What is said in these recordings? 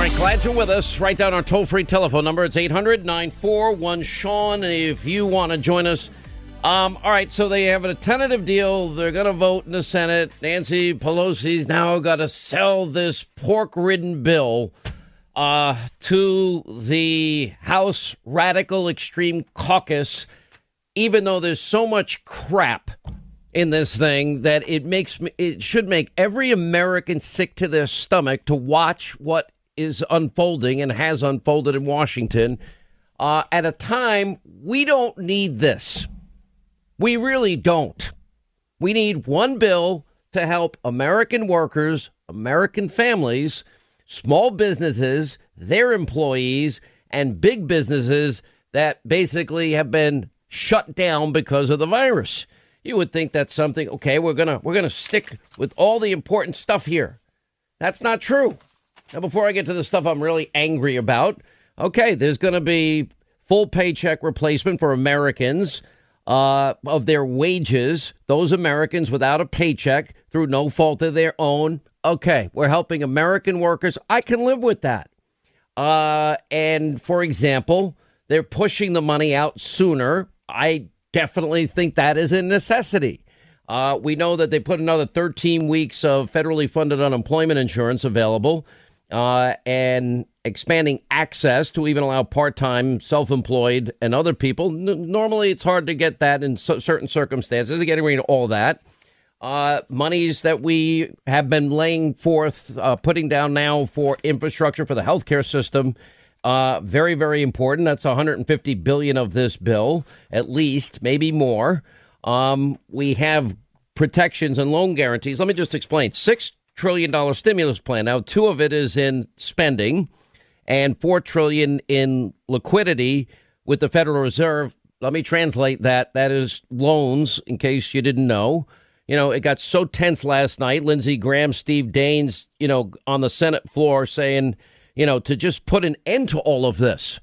All right, glad you're with us. Write down our toll free telephone number. It's 800 941 Sean. If you want to join us. Um, all right, so they have a tentative deal. They're going to vote in the Senate. Nancy Pelosi's now got to sell this pork ridden bill uh, to the House Radical Extreme Caucus, even though there's so much crap in this thing that it makes it should make every American sick to their stomach to watch what is unfolding and has unfolded in Washington uh, at a time we don't need this. We really don't. We need one bill to help American workers, American families, small businesses, their employees, and big businesses that basically have been shut down because of the virus. You would think that's something, okay, we're going to we're going to stick with all the important stuff here. That's not true. Now before I get to the stuff I'm really angry about, okay, there's going to be full paycheck replacement for Americans uh, of their wages, those Americans without a paycheck through no fault of their own. Okay, we're helping American workers. I can live with that. Uh, and for example, they're pushing the money out sooner. I definitely think that is a necessity. Uh, we know that they put another 13 weeks of federally funded unemployment insurance available uh, and expanding access to even allow part-time, self-employed, and other people. N- normally, it's hard to get that in so- certain circumstances. Getting rid of all that. Uh, monies that we have been laying forth, uh, putting down now for infrastructure for the healthcare system. Uh, very, very important. That's 150 billion of this bill, at least, maybe more. Um, we have protections and loan guarantees. Let me just explain. Six trillion dollar stimulus plan. Now, two of it is in spending, and four trillion in liquidity with the Federal Reserve. Let me translate that. That is loans, in case you didn't know. You know, it got so tense last night. Lindsey Graham, Steve Daines, you know, on the Senate floor saying, you know, to just put an end to all of this,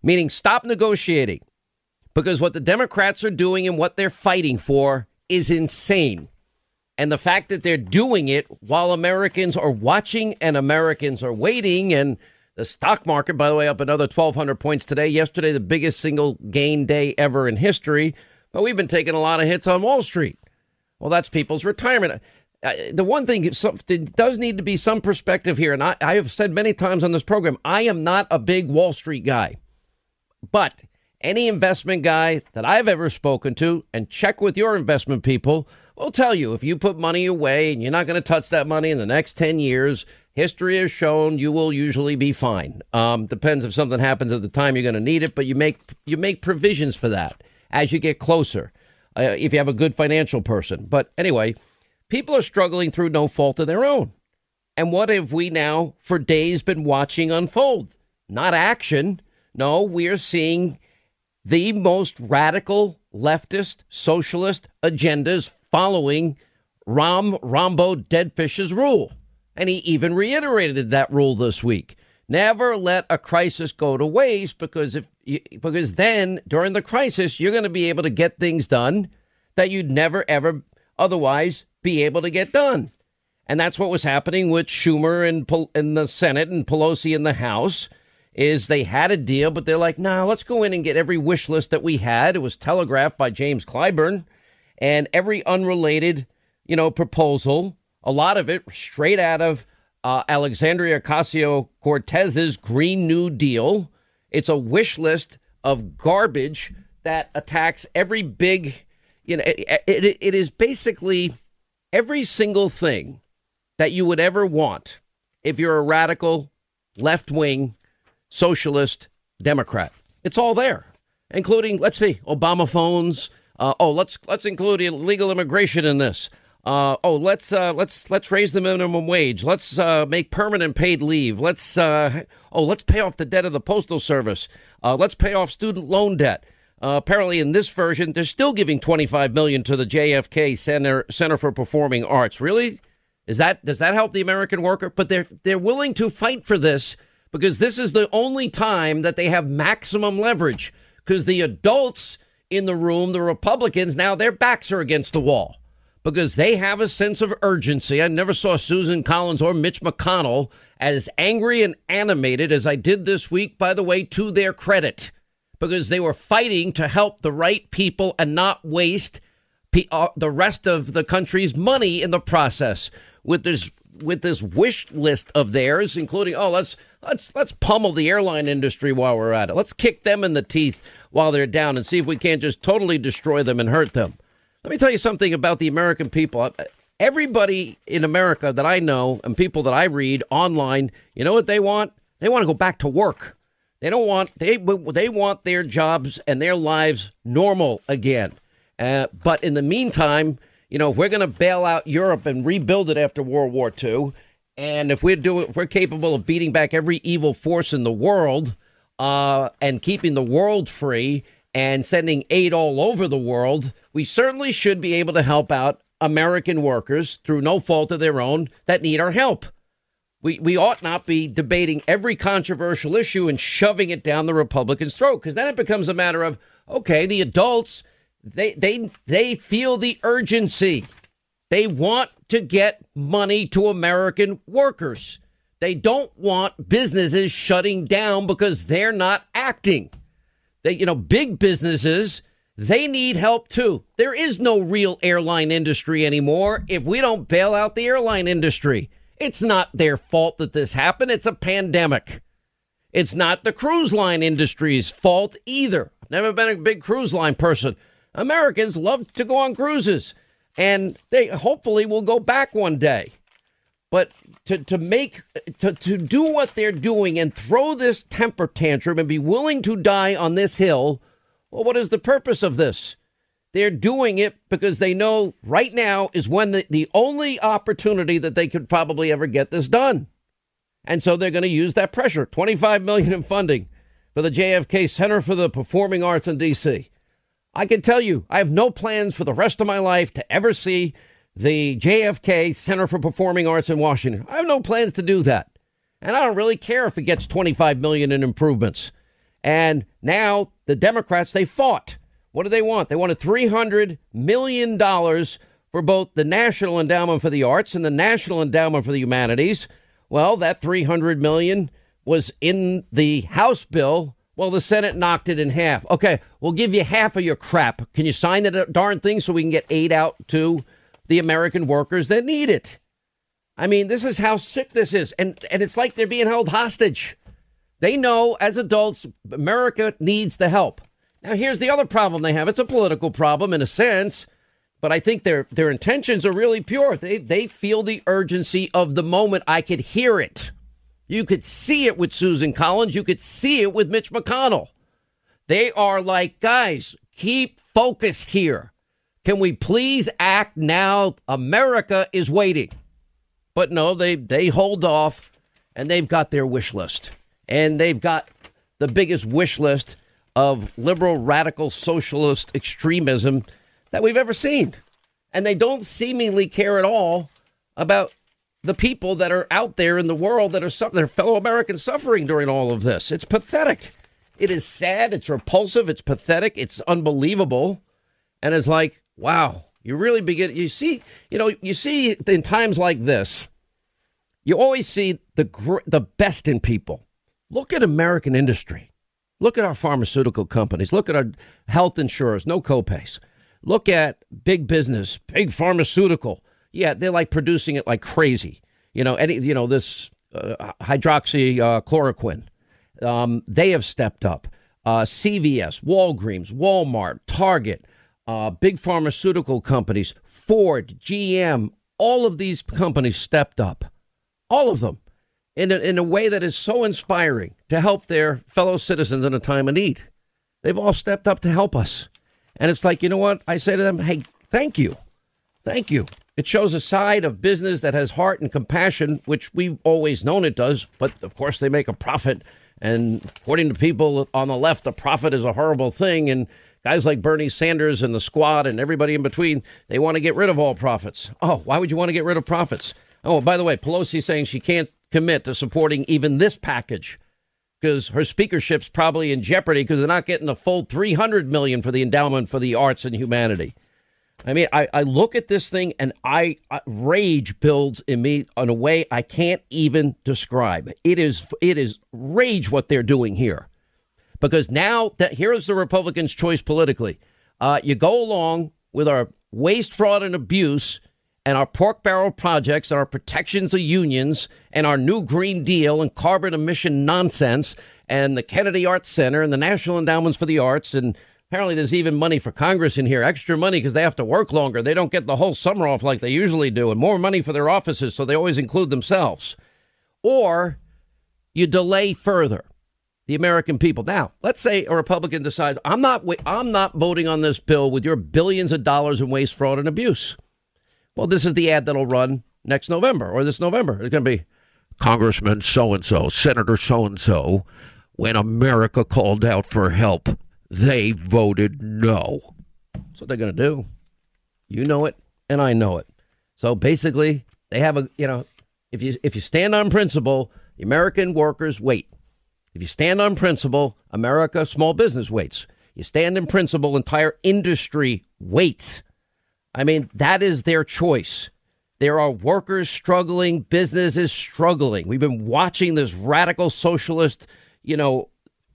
meaning stop negotiating. Because what the Democrats are doing and what they're fighting for is insane. And the fact that they're doing it while Americans are watching and Americans are waiting, and the stock market, by the way, up another 1,200 points today. Yesterday, the biggest single gain day ever in history. But we've been taking a lot of hits on Wall Street. Well, that's people's retirement. Uh, the one thing, there does need to be some perspective here. And I, I have said many times on this program, I am not a big Wall Street guy. But any investment guy that I've ever spoken to, and check with your investment people, will tell you if you put money away and you're not going to touch that money in the next 10 years, history has shown you will usually be fine. Um, depends if something happens at the time you're going to need it, but you make you make provisions for that as you get closer. Uh, if you have a good financial person. But anyway, people are struggling through no fault of their own. And what have we now for days been watching unfold? Not action. No, we are seeing the most radical leftist socialist agendas following Rahm Rahmbo Deadfish's rule. And he even reiterated that rule this week. Never let a crisis go to waste because if you, because then during the crisis you're going to be able to get things done that you'd never ever otherwise be able to get done. And that's what was happening with Schumer in, in the Senate and Pelosi in the House is they had a deal, but they're like, nah, let's go in and get every wish list that we had. It was telegraphed by James Clyburn and every unrelated, you know, proposal, a lot of it straight out of uh, Alexandria Ocasio Cortez's Green New Deal. It's a wish list of garbage that attacks every big, you know, it, it, it is basically every single thing that you would ever want if you're a radical left wing socialist Democrat. It's all there, including, let's see, Obama phones, uh, oh, let's let's include illegal immigration in this. Uh, oh, let's uh, let's let's raise the minimum wage. Let's uh, make permanent paid leave. Let's uh, oh, let's pay off the debt of the postal service. Uh, let's pay off student loan debt. apparently, in this version, they're still giving 25 million to the JFK Center Center for Performing Arts. Really, is that does that help the American worker? But they're they're willing to fight for this because this is the only time that they have maximum leverage because the adults in the room, the Republicans, now their backs are against the wall. because they have a sense of urgency. I never saw Susan Collins or Mitch McConnell as angry and animated as I did this week, by the way, to their credit, because they were fighting to help the right people and not waste uh, the rest of the country's money in the process with this with this wish list of theirs, including oh let's let's let's pummel the airline industry while we're at it. Let's kick them in the teeth while they're down and see if we can't just totally destroy them and hurt them. Let me tell you something about the American people. Everybody in America that I know and people that I read online, you know what they want? They want to go back to work. They don't want they they want their jobs and their lives normal again. Uh, but in the meantime, you know, if we're going to bail out Europe and rebuild it after World War II, and if we're doing, if we're capable of beating back every evil force in the world, uh, and keeping the world free and sending aid all over the world, we certainly should be able to help out American workers through no fault of their own that need our help. We, we ought not be debating every controversial issue and shoving it down the Republicans' throat because then it becomes a matter of okay, the adults they they they feel the urgency. They want to get money to American workers. They don't want businesses shutting down because they're not acting. They, you know, big businesses, they need help too. There is no real airline industry anymore if we don't bail out the airline industry. It's not their fault that this happened. It's a pandemic. It's not the cruise line industry's fault either. Never been a big cruise line person. Americans love to go on cruises and they hopefully will go back one day. But to, to make to, to do what they're doing and throw this temper tantrum and be willing to die on this hill, well, what is the purpose of this? They're doing it because they know right now is when the, the only opportunity that they could probably ever get this done. And so they're going to use that pressure. 25 million in funding for the JFK Center for the Performing Arts in DC. I can tell you, I have no plans for the rest of my life to ever see the JFK Center for Performing Arts in Washington. I have no plans to do that. And I don't really care if it gets 25 million in improvements. And now the Democrats, they fought. What do they want? They wanted 300 million dollars for both the National Endowment for the Arts and the National Endowment for the Humanities. Well, that 300 million was in the House bill. Well, the Senate knocked it in half. Okay, we'll give you half of your crap. Can you sign that darn thing so we can get aid out to the American workers that need it. I mean, this is how sick this is. And, and it's like they're being held hostage. They know as adults, America needs the help. Now, here's the other problem they have. It's a political problem in a sense, but I think their, their intentions are really pure. They, they feel the urgency of the moment. I could hear it. You could see it with Susan Collins. You could see it with Mitch McConnell. They are like, guys, keep focused here. Can we please act now? America is waiting. But no, they, they hold off and they've got their wish list. And they've got the biggest wish list of liberal, radical, socialist extremism that we've ever seen. And they don't seemingly care at all about the people that are out there in the world that are their fellow Americans suffering during all of this. It's pathetic. It is sad. It's repulsive. It's pathetic. It's unbelievable. And it's like, wow, you really begin, you see, you know, you see in times like this, you always see the, the best in people. Look at American industry. Look at our pharmaceutical companies. Look at our health insurers, no copays. Look at big business, big pharmaceutical. Yeah, they're like producing it like crazy. You know, any, you know, this uh, hydroxychloroquine. Uh, um, they have stepped up. Uh, CVS, Walgreens, Walmart, Target, uh, big pharmaceutical companies, Ford, GM, all of these companies stepped up. All of them in a, in a way that is so inspiring to help their fellow citizens in a time of need. They've all stepped up to help us. And it's like, you know what? I say to them, hey, thank you. Thank you. It shows a side of business that has heart and compassion, which we've always known it does. But of course, they make a profit. And according to people on the left, the profit is a horrible thing. And Guys like Bernie Sanders and the squad and everybody in between, they want to get rid of all profits. Oh, why would you want to get rid of profits? Oh, by the way, Pelosi's saying she can't commit to supporting even this package because her speakership's probably in jeopardy because they're not getting the full 300 million for the endowment for the arts and humanity. I mean, I, I look at this thing and I, I rage builds in me in a way I can't even describe. It is it is rage what they're doing here, because now that here is the Republicans' choice politically. Uh, you go along with our waste, fraud, and abuse, and our pork barrel projects, and our protections of unions, and our new Green Deal and carbon emission nonsense, and the Kennedy Arts Center and the National Endowments for the Arts and Apparently, there's even money for Congress in here, extra money because they have to work longer. They don't get the whole summer off like they usually do, and more money for their offices, so they always include themselves. Or you delay further the American people. Now, let's say a Republican decides, I'm not, I'm not voting on this bill with your billions of dollars in waste, fraud, and abuse. Well, this is the ad that'll run next November or this November. It's going to be Congressman so and so, Senator so and so, when America called out for help they voted no. That's what they're going to do. You know it, and I know it. So basically, they have a you know, if you if you stand on principle, the American workers wait. If you stand on principle, America small business waits. You stand in principle, entire industry waits. I mean, that is their choice. There are workers struggling, businesses struggling. We've been watching this radical socialist, you know,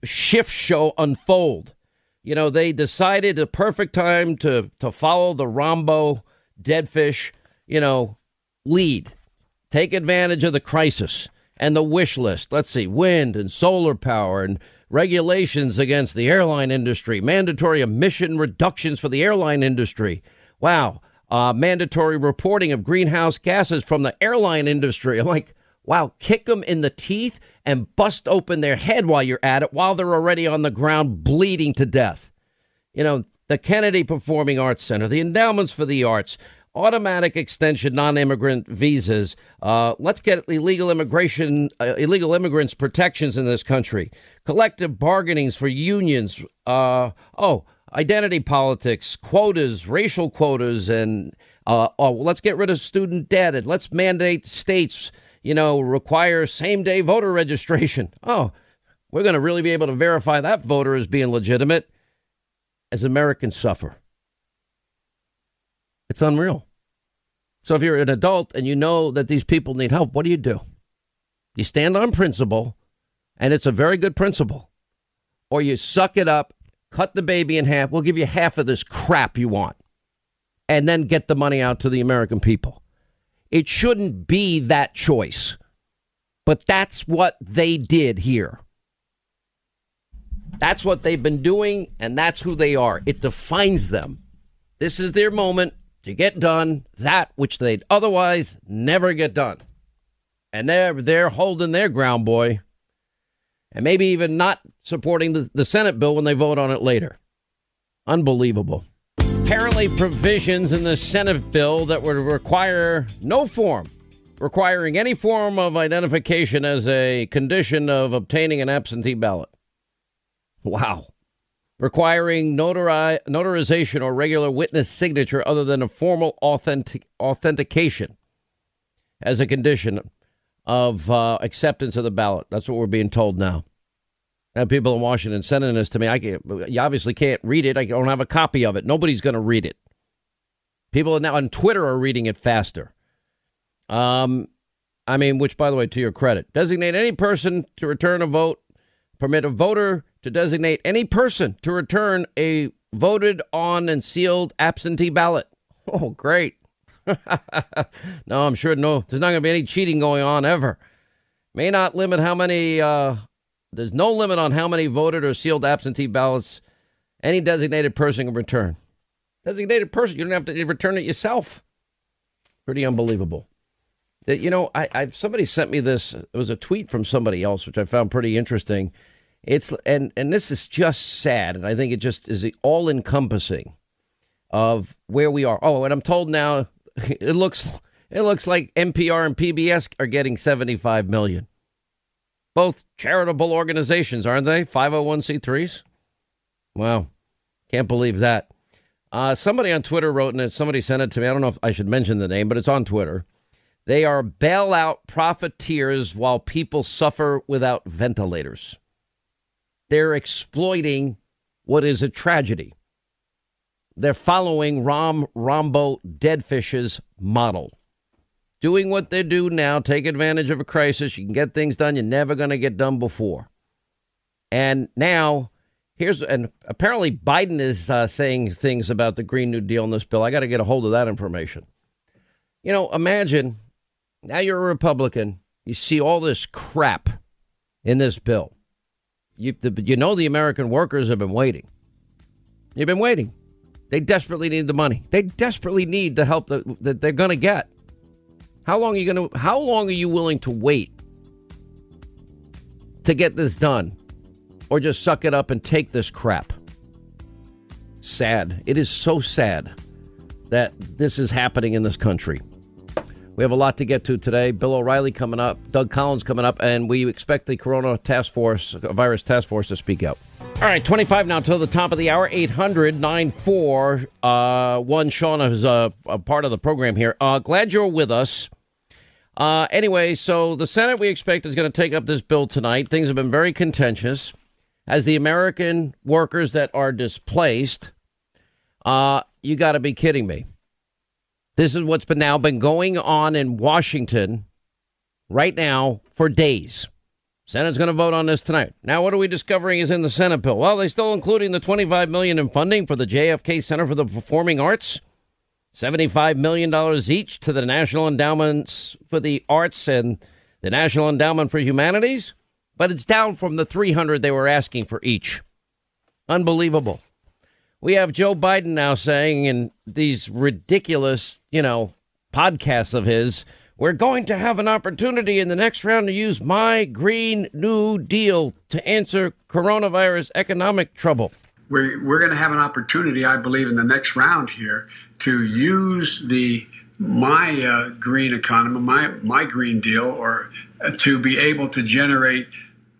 shift show unfold you know, they decided a perfect time to to follow the Rahmbo deadfish, you know, lead. Take advantage of the crisis and the wish list. Let's see, wind and solar power and regulations against the airline industry, mandatory emission reductions for the airline industry. Wow. Uh, mandatory reporting of greenhouse gases from the airline industry. I'm like, wow, kick them in the teeth and bust open their head while you're at it while they're already on the ground bleeding to death. You know, the Kennedy Performing Arts Center, the endowments for the arts, automatic extension non-immigrant visas. Uh, let's get illegal immigration, uh, illegal immigrants protections in this country. Collective bargainings for unions. Uh, oh, identity politics, quotas, racial quotas, and uh, oh, let's get rid of student debt and let's mandate states you know, require same day voter registration. Oh, we're going to really be able to verify that voter as being legitimate as Americans suffer. It's unreal. So if you're an adult and you know that these people need help, what do you do? You stand on principle, and it's a very good principle, or you suck it up, cut the baby in half. We'll give you half of this crap you want, and then get the money out to the American people. It shouldn't be that choice. But that's what they did here. That's what they've been doing, and that's who they are. It defines them. This is their moment to get done that which they'd otherwise never get done. And they're they're holding their ground, boy. And maybe even not supporting the, the Senate bill when they vote on it later. Unbelievable apparently provisions in the Senate bill that would require no form, requiring any form of identification as a condition of obtaining an absentee ballot. Wow. Requiring notari- notarization or regular witness signature other than a formal authentic- authentication as a condition of uh, acceptance of the ballot. That's what we're being told now. And people in Washington sending this to me. I can't, you obviously can't read it. I don't have a copy of it. Nobody's going to read it. People now on Twitter are reading it faster. Um, I mean, which, by the way, to your credit, designate any person to return a vote. Permit a voter to designate any person to return a voted on and sealed absentee ballot. Oh, great. no, I'm sure no, there's not going to be any cheating going on ever. May not limit how many uh, there's no limit on how many voted or sealed absentee ballots any designated person can return. Designated person, you don't have to return it yourself. Pretty unbelievable. That you know, I, I somebody sent me this. It was a tweet from somebody else, which I found pretty interesting. It's and and this is just sad, and I think it just is all encompassing of where we are. Oh, and I'm told now it looks it looks like NPR and PBS are getting 75 million. Both charitable organizations, aren't they? 501c3s? Wow. Can't believe that. Uh, somebody on Twitter wrote, and somebody sent it to me. I don't know if I should mention the name, but it's on Twitter. They are bailout profiteers while people suffer without ventilators. They're exploiting what is a tragedy. they're following Rahm Rahmbo Deadfish's model. Doing what they do now, take advantage of a crisis. You can get things done you're never going to get done before. And now, here's, and apparently Biden is uh, saying things about the Green New Deal in this bill. I got to get a hold of that information. You know, imagine now you're a Republican, you see all this crap in this bill. You, the, you know, the American workers have been waiting. You've been waiting. They desperately need the money. They desperately need the help that, that they're going to get. How long are you going to? How long are you willing to wait to get this done, or just suck it up and take this crap? Sad. It is so sad that this is happening in this country. We have a lot to get to today. Bill O'Reilly coming up, Doug Collins coming up, and we expect the Corona Task Force, Virus Task Force, to speak out. All right, 25 now till the top of the hour. 800 94 uh, 1. Sean is a, a, part of the program here. Uh, glad you're with us. Uh, anyway, so the Senate we expect is going to take up this bill tonight. Things have been very contentious as the American workers that are displaced. Uh, you got to be kidding me. This is what's been now been going on in Washington right now for days. Senate's going to vote on this tonight. Now, what are we discovering is in the Senate bill? Well, they're still including the 25 million in funding for the JFK Center for the Performing Arts, 75 million dollars each to the National Endowments for the Arts and the National Endowment for Humanities, but it's down from the 300 they were asking for each. Unbelievable. We have Joe Biden now saying in these ridiculous, you know, podcasts of his we're going to have an opportunity in the next round to use my Green New Deal to answer coronavirus economic trouble. We're, we're going to have an opportunity, I believe, in the next round here to use the my uh, green economy, my my Green Deal, or uh, to be able to generate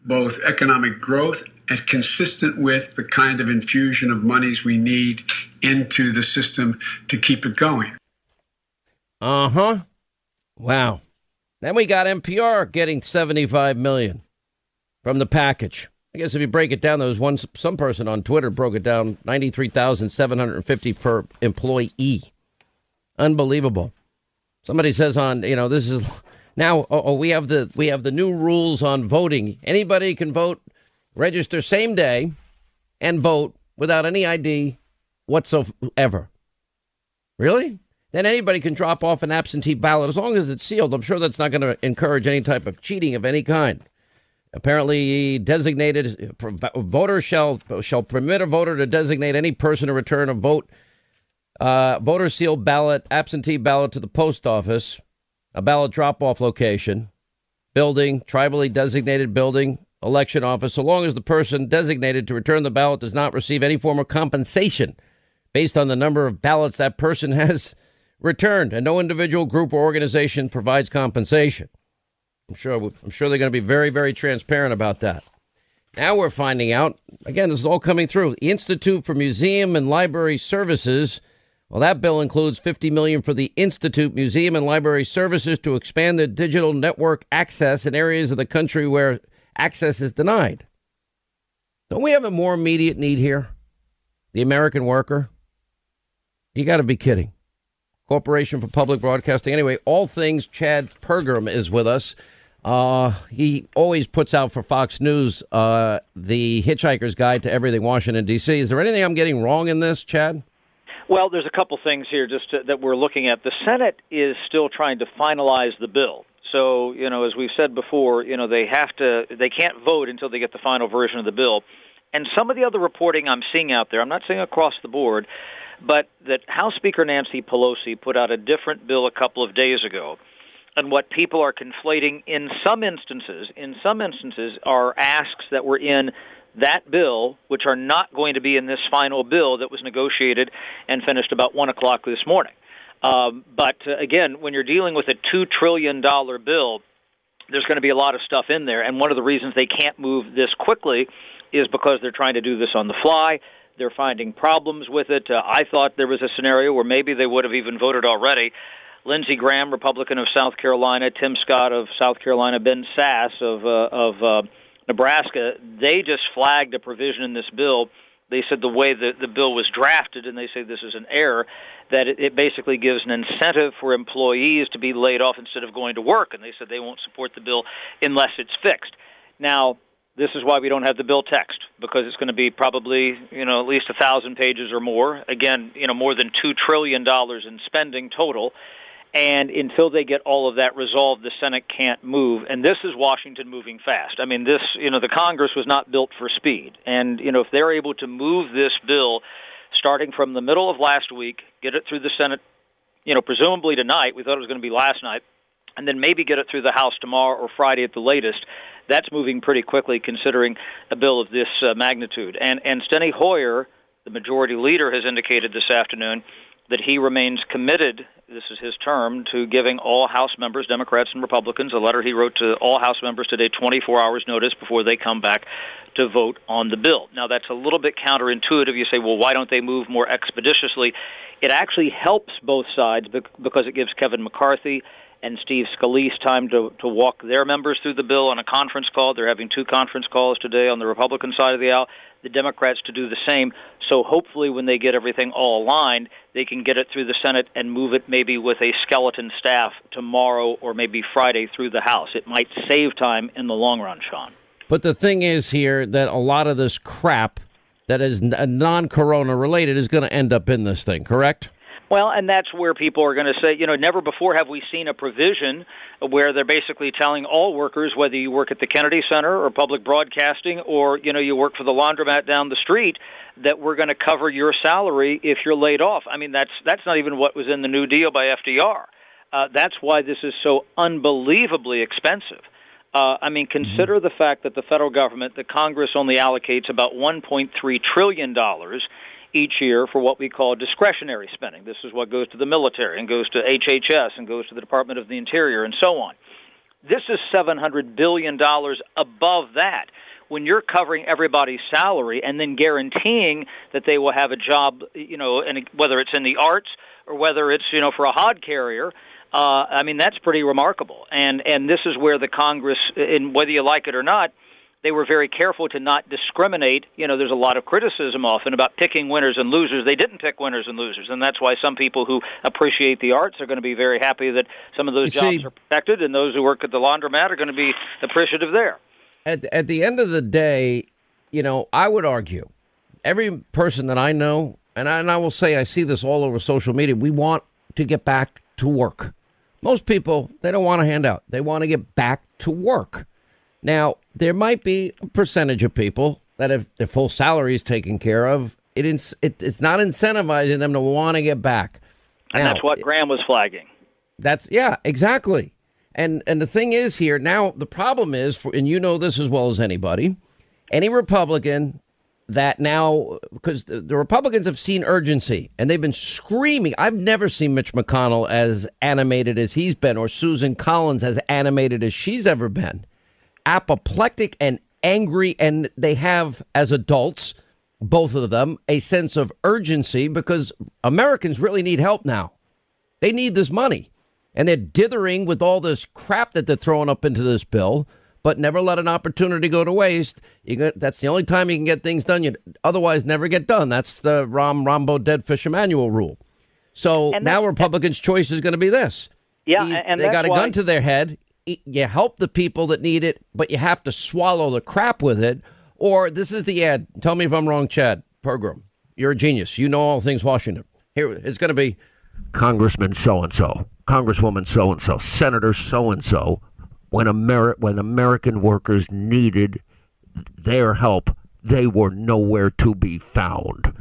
both economic growth and consistent with the kind of infusion of monies we need into the system to keep it going. Uh huh. Wow. Then we got NPR getting 75 million from the package. I guess if you break it down, there was one some person on Twitter broke it down 93,750 per employee. Unbelievable. Somebody says on, you know, this is now oh, oh, we have the we have the new rules on voting. Anybody can vote, register same day and vote without any ID whatsoever. Really? then anybody can drop off an absentee ballot as long as it's sealed. I'm sure that's not going to encourage any type of cheating of any kind. Apparently, designated voter shall shall permit a voter to designate any person to return a vote, uh, voter sealed ballot, absentee ballot to the post office, a ballot drop off location, building, tribally designated building, election office, so long as the person designated to return the ballot does not receive any form of compensation based on the number of ballots that person has returned, and no individual group or organization provides compensation. I'm sure I'm sure they're going to be very very transparent about that. Now we're finding out again. This is all coming through. Institute for Museum and Library Services. Well, that bill includes 50 million for the Institute Museum and Library Services to expand the digital network access in areas of the country where access is denied. Don't we have a more immediate need here? The American worker? You got to be kidding. Corporation for Public Broadcasting. Anyway, all things Chad Pergram is with us. Uh, he always puts out for Fox News uh, the Hitchhiker's Guide to Everything Washington, D.C. Is there anything I'm getting wrong in this, Chad? Well, there's a couple things here just to, that we're looking at. The Senate is still trying to finalize the bill. So, you know, as we've said before, you know, they have to, they can't vote until they get the final version of the bill. And some of the other reporting I'm seeing out there, I'm not saying across the board, but that House Speaker Nancy Pelosi put out a different bill a couple of days ago. And what people are conflating in some instances, in some instances, are asks that were in that bill, which are not going to be in this final bill that was negotiated and finished about 1 o'clock this morning. Um, but uh, again, when you're dealing with a $2 trillion bill, there's going to be a lot of stuff in there. And one of the reasons they can't move this quickly is because they're trying to do this on the fly. They're finding problems with it. Uh, I thought there was a scenario where maybe they would have even voted already. Lindsey Graham, Republican of South Carolina, Tim Scott of South Carolina, Ben Sasse of uh, of uh, Nebraska, they just flagged a provision in this bill They said the way that the bill was drafted, and they say this is an error, that it, it basically gives an incentive for employees to be laid off instead of going to work. And they said they won't support the bill unless it's fixed. Now, this is why we don't have the bill text because it's going to be probably you know at least a thousand pages or more. Again, you know more than two trillion dollars in spending total. And until they get all of that resolved, the Senate can't move. And this is Washington moving fast. I mean, this, you know, the Congress was not built for speed. And, you know, if they're able to move this bill starting from the middle of last week, get it through the Senate, you know, presumably tonight, we thought it was going to be last night, and then maybe get it through the House tomorrow or Friday at the latest, that's moving pretty quickly considering a bill of this uh, magnitude. And and Steny Hoyer, the majority leader, has indicated this afternoon that he remains committed. This is his term to giving all House members, Democrats and Republicans, a letter he wrote to all House members today, 24 hours notice before they come back to vote on the bill. Now that's a little bit counterintuitive. You say, well, why don't they move more expeditiously? It actually helps both sides because it gives Kevin McCarthy and Steve Scalise time to, to walk their members through the bill on a conference call. They're having two conference calls today on the Republican side of the aisle, the Democrats to do the same. So hopefully, when they get everything all aligned, they can get it through the Senate and move it maybe with a skeleton staff tomorrow or maybe Friday through the House. It might save time in the long run, Sean. But the thing is here that a lot of this crap that is non corona related is going to end up in this thing, correct? Well, and that's where people are going to say, you know, never before have we seen a provision where they're basically telling all workers, whether you work at the Kennedy Center or public broadcasting or, you know, you work for the laundromat down the street, that we're going to cover your salary if you're laid off. I mean, that's that's not even what was in the New Deal by FDR. Uh, that's why this is so unbelievably expensive. Uh, I mean, consider the fact that the federal government, the Congress only allocates about 1.3 trillion dollars each year for what we call discretionary spending. This is what goes to the military and goes to HHS and goes to the Department of the Interior and so on. This is $700 billion above that. When you're covering everybody's salary and then guaranteeing that they will have a job, you know, and whether it's in the arts or whether it's, you know, for a hod carrier, uh, I mean, that's pretty remarkable. And, and this is where the Congress, and whether you like it or not, they were very careful to not discriminate. You know, there's a lot of criticism often about picking winners and losers. They didn't pick winners and losers, and that's why some people who appreciate the arts are going to be very happy that some of those you jobs see, are protected, and those who work at the laundromat are going to be appreciative there. At at the end of the day, you know, I would argue every person that I know, and I, and I will say I see this all over social media. We want to get back to work. Most people they don't want a handout. They want to get back to work. Now, there might be a percentage of people that if their full salary is taken care of, it, it it's not incentivizing them to want to get back. And now, that's what Graham was flagging. That's yeah, exactly. And and the thing is here now the problem is for, and you know this as well as anybody, any Republican that now because the, the Republicans have seen urgency and they've been screaming. I've never seen Mitch McConnell as animated as he's been or Susan Collins as animated as she's ever been apoplectic and angry, and they have, as adults, both of them, a sense of urgency because Americans really need help now. They need this money. And they're dithering with all this crap that they're throwing up into this bill, but never let an opportunity go to waste. Get, that's the only time you can get things done. You otherwise never get done. That's the Rahm Rahmbo Dead Fish Emanuel rule. So now Republicans' choice is going to be this. Yeah, and they got a why, gun to their head you help the people that need it, but you have to swallow the crap with it. Or this is the ad. Tell me if I'm wrong, Chad Pergram. You're a genius. You know all things Washington. Here it's going to be Congressman so and so, Congresswoman so and so, Senator so and so. When Ameri- when American workers needed their help, they were nowhere to be found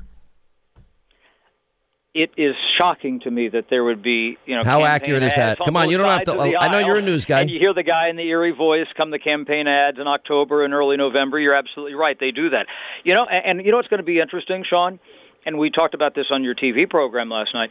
it is shocking to me that there would be, you know, how accurate is that? Come on, you don't have to. I know you're a news guy. And you hear the guy in the eerie voice come the campaign ads in October and early November. You're absolutely right. They do that. You know, and, and you know what's going to be interesting, Sean, and we talked about this on your TV program last night,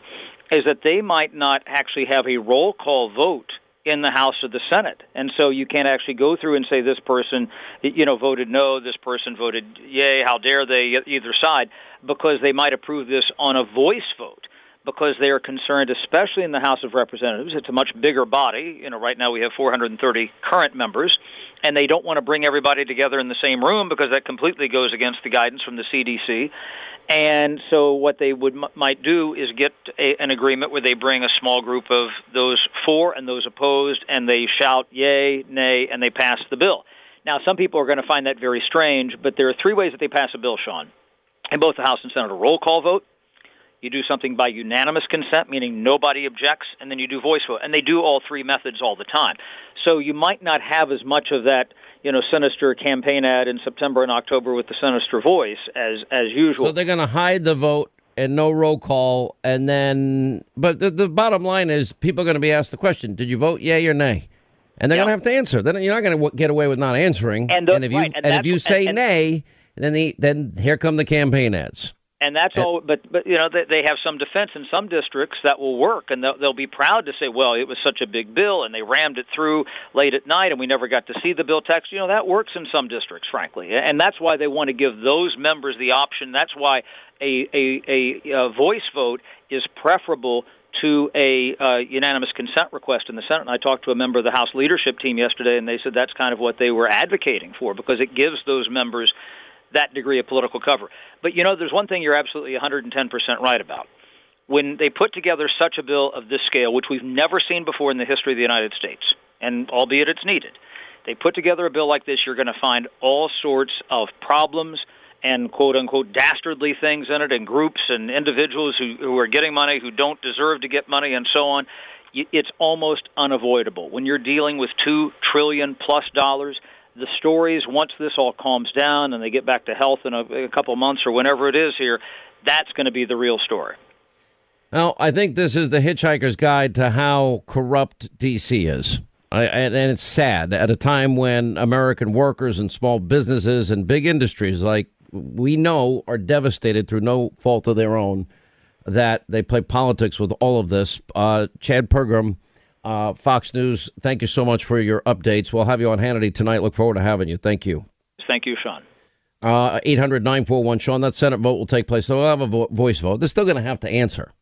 is that they might not actually have a roll call vote in the House or the Senate, and so you can't actually go through and say this person, you know, voted no, this person voted yay, how dare they, either side, because they might approve this on a voice vote because they are concerned, especially in the House of Representatives. It's a much bigger body. You know, right now we have 430 current members, and they don't want to bring everybody together in the same room because that completely goes against the guidance from the CDC. And so, what they would might do is get a, an agreement where they bring a small group of those for and those opposed, and they shout yay, nay, and they pass the bill. Now, some people are going to find that very strange, but there are three ways that they pass a bill, Sean. In both the House and Senate, a roll call vote, you do something by unanimous consent, meaning nobody objects, and then you do voice vote. And they do all three methods all the time. So you might not have as much of that, you know, sinister campaign ad in September and October with the sinister voice as as usual. So they're going to hide the vote and no roll call, and then. But the, the bottom line is, people are going to be asked the question: Did you vote yay or nay? And they're going to have to answer. Then you're not going to get away with not answering. And, the, and if you right, and, and if you say and, nay, then the then here come the campaign ads and that's all. But but you know they, they have some defense in some districts that will work, and they'll, they'll be proud to say, well, it was such a big bill, and they rammed it through late at night, and we never got to see the bill text. You know that works in some districts, frankly, and that's why they want to give those members the option. That's why a a, a, a voice vote is preferable to a uh, unanimous consent request in the Senate. And I talked to a member of the House leadership team yesterday, and they said that's kind of what they were advocating for because it gives those members that degree of political cover. But you know, there's one thing you're absolutely 110% right about. When they put together such a bill of this scale, which we've never seen before in the history of the United States, and albeit it's needed, they put together a bill like this, you're going to find all sorts of problems and quote unquote dastardly things in it, and groups and individuals who, who are getting money who don't deserve to get money, and so on. It's almost unavoidable. When you're dealing with two trillion plus dollars, the stories once this all calms down and they get back to health in a, a couple months or whenever it is here, that's going to be the real story. Well, I think this is the hitchhiker's guide to how corrupt D.C. is. I, and, and it's sad at a time when American workers and small businesses and big industries, like we know, are devastated through no fault of their own, that they play politics with all of this. Uh, Chad Pergram uh, Fox News, thank you so much for your updates. We'll have you on Hannity tonight. Look forward to having you. Thank you. Thank you, Sean. Uh, 800 941 Sean. That Senate vote will take place. So we'll have a vo- voice vote. They're still going to have to answer.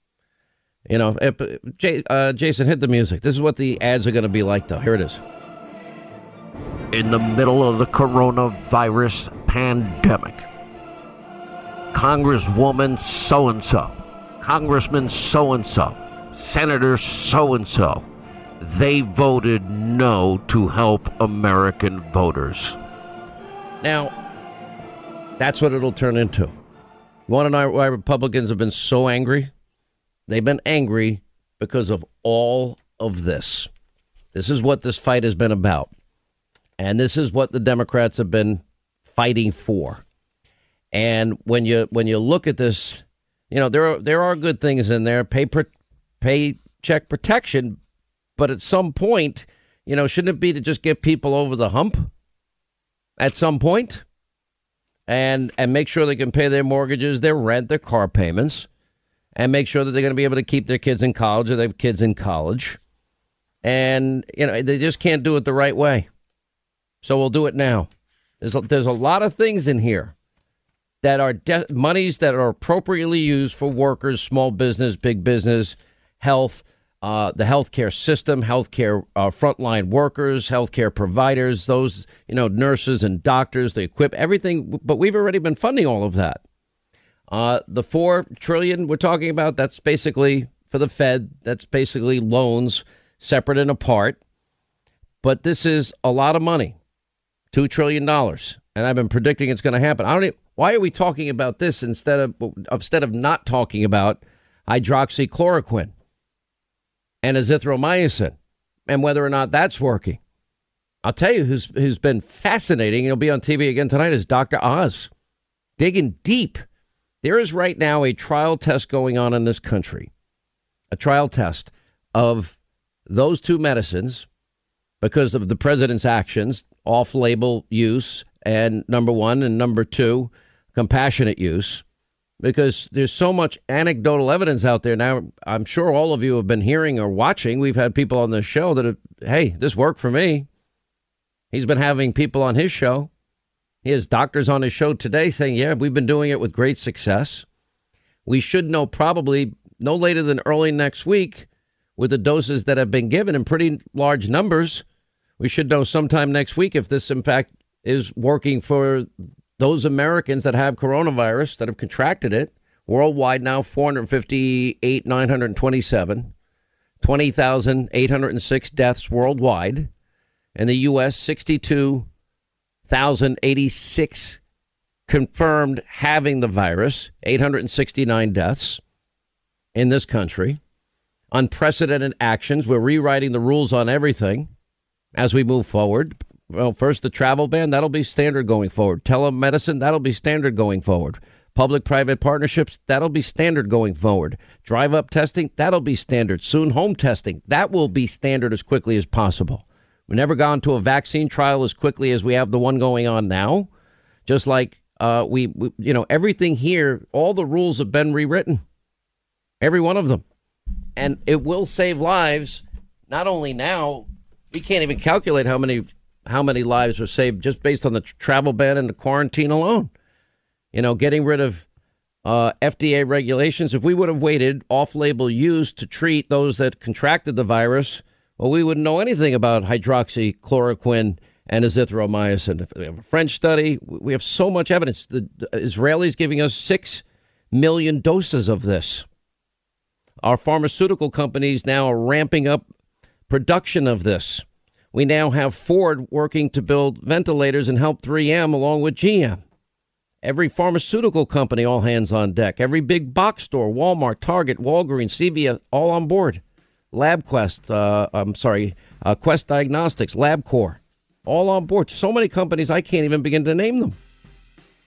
You know, if, J, uh, Jason, hit the music. This is what the ads are going to be like, though. Here it is. In the middle of the coronavirus pandemic, Congresswoman so and so, Congressman so and so, Senator so and so they voted no to help American voters. Now, that's what it'll turn into. You want to know why Republicans have been so angry? They've been angry because of all of this. This is what this fight has been about. And this is what the Democrats have been fighting for. And when you when you look at this, you know, there are there are good things in there. Pay pay check protection, but at some point, you know, shouldn't it be to just get people over the hump at some point and and make sure they can pay their mortgages, their rent, their car payments, and make sure that they're going to be able to keep their kids in college or they have kids in college. And you know, they just can't do it the right way. So we'll do it now. There's a, there's a lot of things in here that are de- monies that are appropriately used for workers, small business, big business, health uh, the healthcare system, healthcare uh, frontline workers, healthcare providers, those you know nurses and doctors, the equip everything. But we've already been funding all of that. Uh, the four trillion we're talking about, that's basically for the Fed. That's basically loans separate and apart. But this is a lot of money, two trillion dollars, and I've been predicting it's going to happen. I don't. Even, why are we talking about this instead of instead of not talking about hydroxychloroquine? And azithromycin and whether or not that's working. I'll tell you who's who's been fascinating. He'll be on TV again tonight. Is Dr. Oz digging deep? There is right now a trial test going on in this country, a trial test of those two medicines because of the president's actions, off-label use, and number one, and number two, compassionate use because there's so much anecdotal evidence out there now. I'm sure all of you have been hearing or watching. We've had people on the show that have, hey, this worked for me. He's been having people on his show. He has doctors on his show today saying, yeah, we've been doing it with great success. We should know probably no later than early next week with the doses that have been given in pretty large numbers. We should know sometime next week if this, in fact, is working for those Americans that have coronavirus that have contracted it. Worldwide now, 458, 927, 20,806 deaths worldwide. In the U.S., 62,086 confirmed having the virus, 869 deaths in this country. Unprecedented actions. We're rewriting the rules on everything as we move forward. Well, first, the travel ban, that'll be standard going forward. Telemedicine, that'll be standard going forward. Public private partnerships, that'll be standard going forward. Drive up testing, that'll be standard. Soon, home testing, that will be standard as quickly as possible. We've never gone to a vaccine trial as quickly as we have the one going on now. Just like uh, we, we, you know, everything here, all the rules have been rewritten, every one of them, and it will save lives. Not only now, we can't even calculate how many how many lives were saved just based on the travel ban and the quarantine alone. You know, getting rid of uh, FDA regulations. If we would have waited off-label use to treat those that contracted the virus, well, we wouldn't know anything about hydroxychloroquine and azithromycin. We have a French study, we have so much evidence. The Israelis giving us six million doses of this. Our pharmaceutical companies now are ramping up production of this. We now have Ford working to build ventilators and help 3M along with GM. Every pharmaceutical company, all hands on deck. Every big box store, Walmart, Target, Walgreens, CVS, all on board. LabQuest, uh, I'm sorry, uh, Quest Diagnostics, LabCorp, all on board. So many companies, I can't even begin to name them.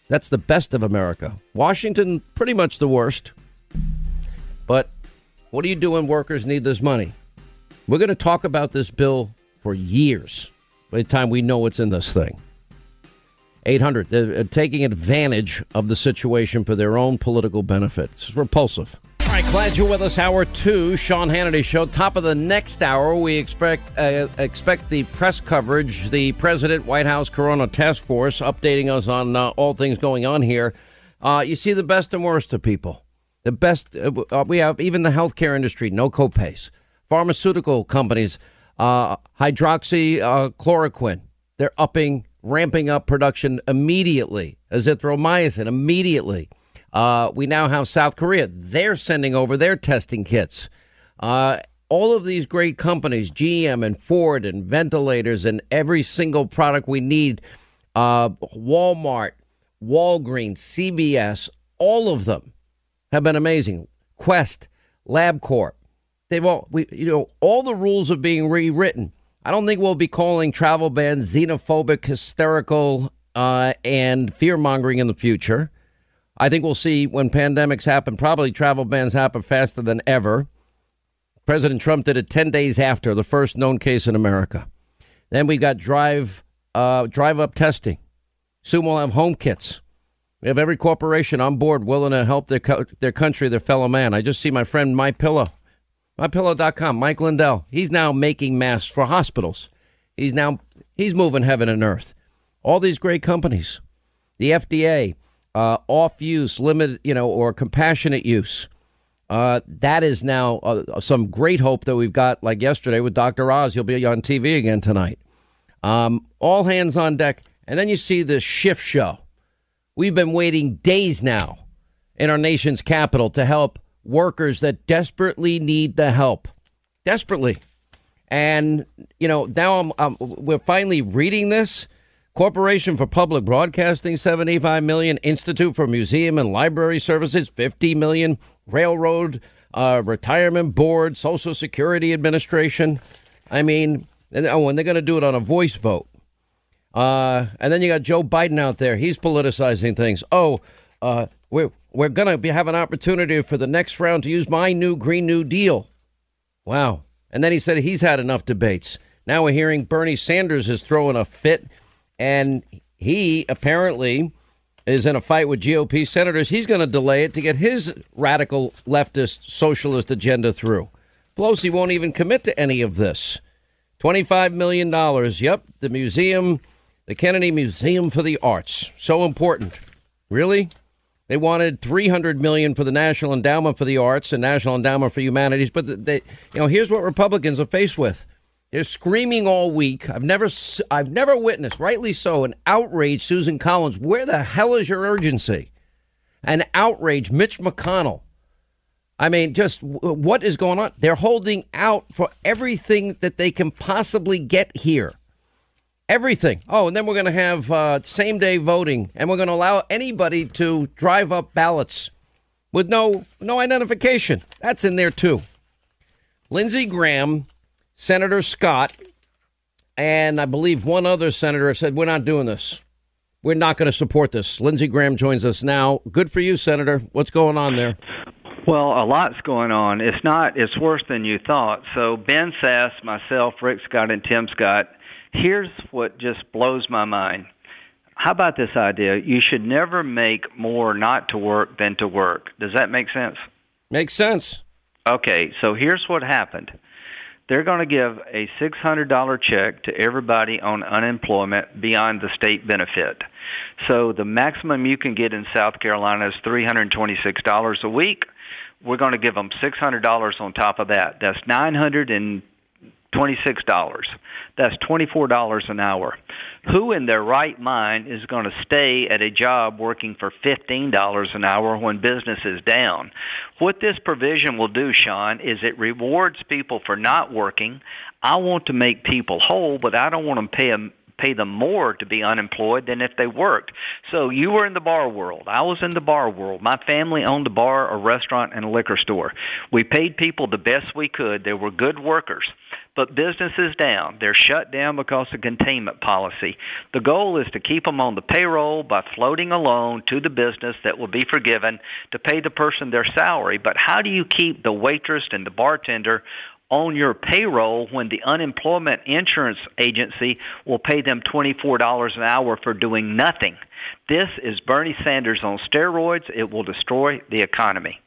That's the best of America. Washington, pretty much the worst. But what do you do when workers need this money? We're going to talk about this bill for years by the time we know what's in this thing. 800, they're taking advantage of the situation for their own political benefit. It's repulsive. All right, glad you're with us. Hour two, Sean Hannity Show. Top of the next hour, we expect uh, expect the press coverage, the President White House Corona Task Force updating us on uh, all things going on here. Uh, you see the best and worst of people. The best, uh, uh, we have even the healthcare industry, no copays. Pharmaceutical companies, uh, hydroxychloroquine, they're upping, ramping up production immediately. Azithromycin immediately. Uh, we now have South Korea. They're sending over their testing kits. Uh, all of these great companies, GM and Ford and ventilators and every single product we need, uh, Walmart, Walgreens, CVS, all of them have been amazing. Quest, LabCorp, they've all we you know all the rules are being rewritten. I don't think we'll be calling travel bans xenophobic, hysterical, uh, and fear mongering in the future. I think we'll see when pandemics happen, probably travel bans happen faster than ever. President Trump did it 10 days after the first known case in America. Then we've got drive uh, drive up testing. Soon we'll have home kits. We have every corporation on board willing to help their co- their country, their fellow man. I just see my friend My Pillow MyPillow.com, Mike Lindell. He's now making masks for hospitals. He's now he's moving heaven and earth. All these great companies, the FDA, uh, off use, limited, you know, or compassionate use. Uh, that is now uh, some great hope that we've got. Like yesterday with Dr. Oz, he'll be on TV again tonight. Um, all hands on deck, and then you see the shift show. We've been waiting days now in our nation's capital to help workers that desperately need the help, desperately. And you know, now I'm, I'm, we're finally reading this. Corporation for Public Broadcasting, 75 million. Institute for Museum and Library Services, 50 million. Railroad uh, Retirement Board, Social Security Administration. I mean, and, oh, and they're going to do it on a voice vote. Uh, and then you got Joe Biden out there. He's politicizing things. Oh, uh, we're we're going to have an opportunity for the next round to use my new Green New Deal. Wow. And then he said he's had enough debates. Now we're hearing Bernie Sanders is throwing a fit, and he apparently is in a fight with GOP senators. He's going to delay it to get his radical leftist socialist agenda through. Pelosi won't even commit to any of this. $25 million. Yep, the museum, the Kennedy Museum for the Arts. So important. Really? They wanted 300 million for the National Endowment for the Arts and National Endowment for Humanities, but they, you know, here's what Republicans are faced with. They're screaming all week. I've never, I've never witnessed, rightly so, an outrage. Susan Collins, where the hell is your urgency? An outrage, Mitch McConnell. I mean, just what is going on? They're holding out for everything that they can possibly get here. Everything. Oh, and then we're going to have uh, same day voting, and we're going to allow anybody to drive up ballots with no no identification. That's in there too. Lindsey Graham, Senator Scott, and I believe one other senator said we're not doing this. We're not going to support this. Lindsey Graham joins us now. Good for you, Senator. What's going on there? Well, a lot's going on. It's not. It's worse than you thought. So Ben Sasse, myself, Rick Scott, and Tim Scott Here's what just blows my mind. How about this idea? You should never make more not to work than to work. Does that make sense? Makes sense. Okay, so here's what happened. They're going to give a $600 check to everybody on unemployment beyond the state benefit. So the maximum you can get in South Carolina is $326 a week. We're going to give them $600 on top of that. That's 900 and $26. That's $24 an hour. Who in their right mind is going to stay at a job working for $15 an hour when business is down? What this provision will do, Sean, is it rewards people for not working. I want to make people whole, but I don't want to pay them pay them more to be unemployed than if they worked. So you were in the bar world. I was in the bar world. My family owned a bar, a restaurant, and a liquor store. We paid people the best we could. They were good workers but business is down. They're shut down because of containment policy. The goal is to keep them on the payroll by floating a loan to the business that will be forgiven to pay the person their salary. But how do you keep the waitress and the bartender on your payroll when the unemployment insurance agency will pay them $24 an hour for doing nothing? This is Bernie Sanders on steroids. It will destroy the economy.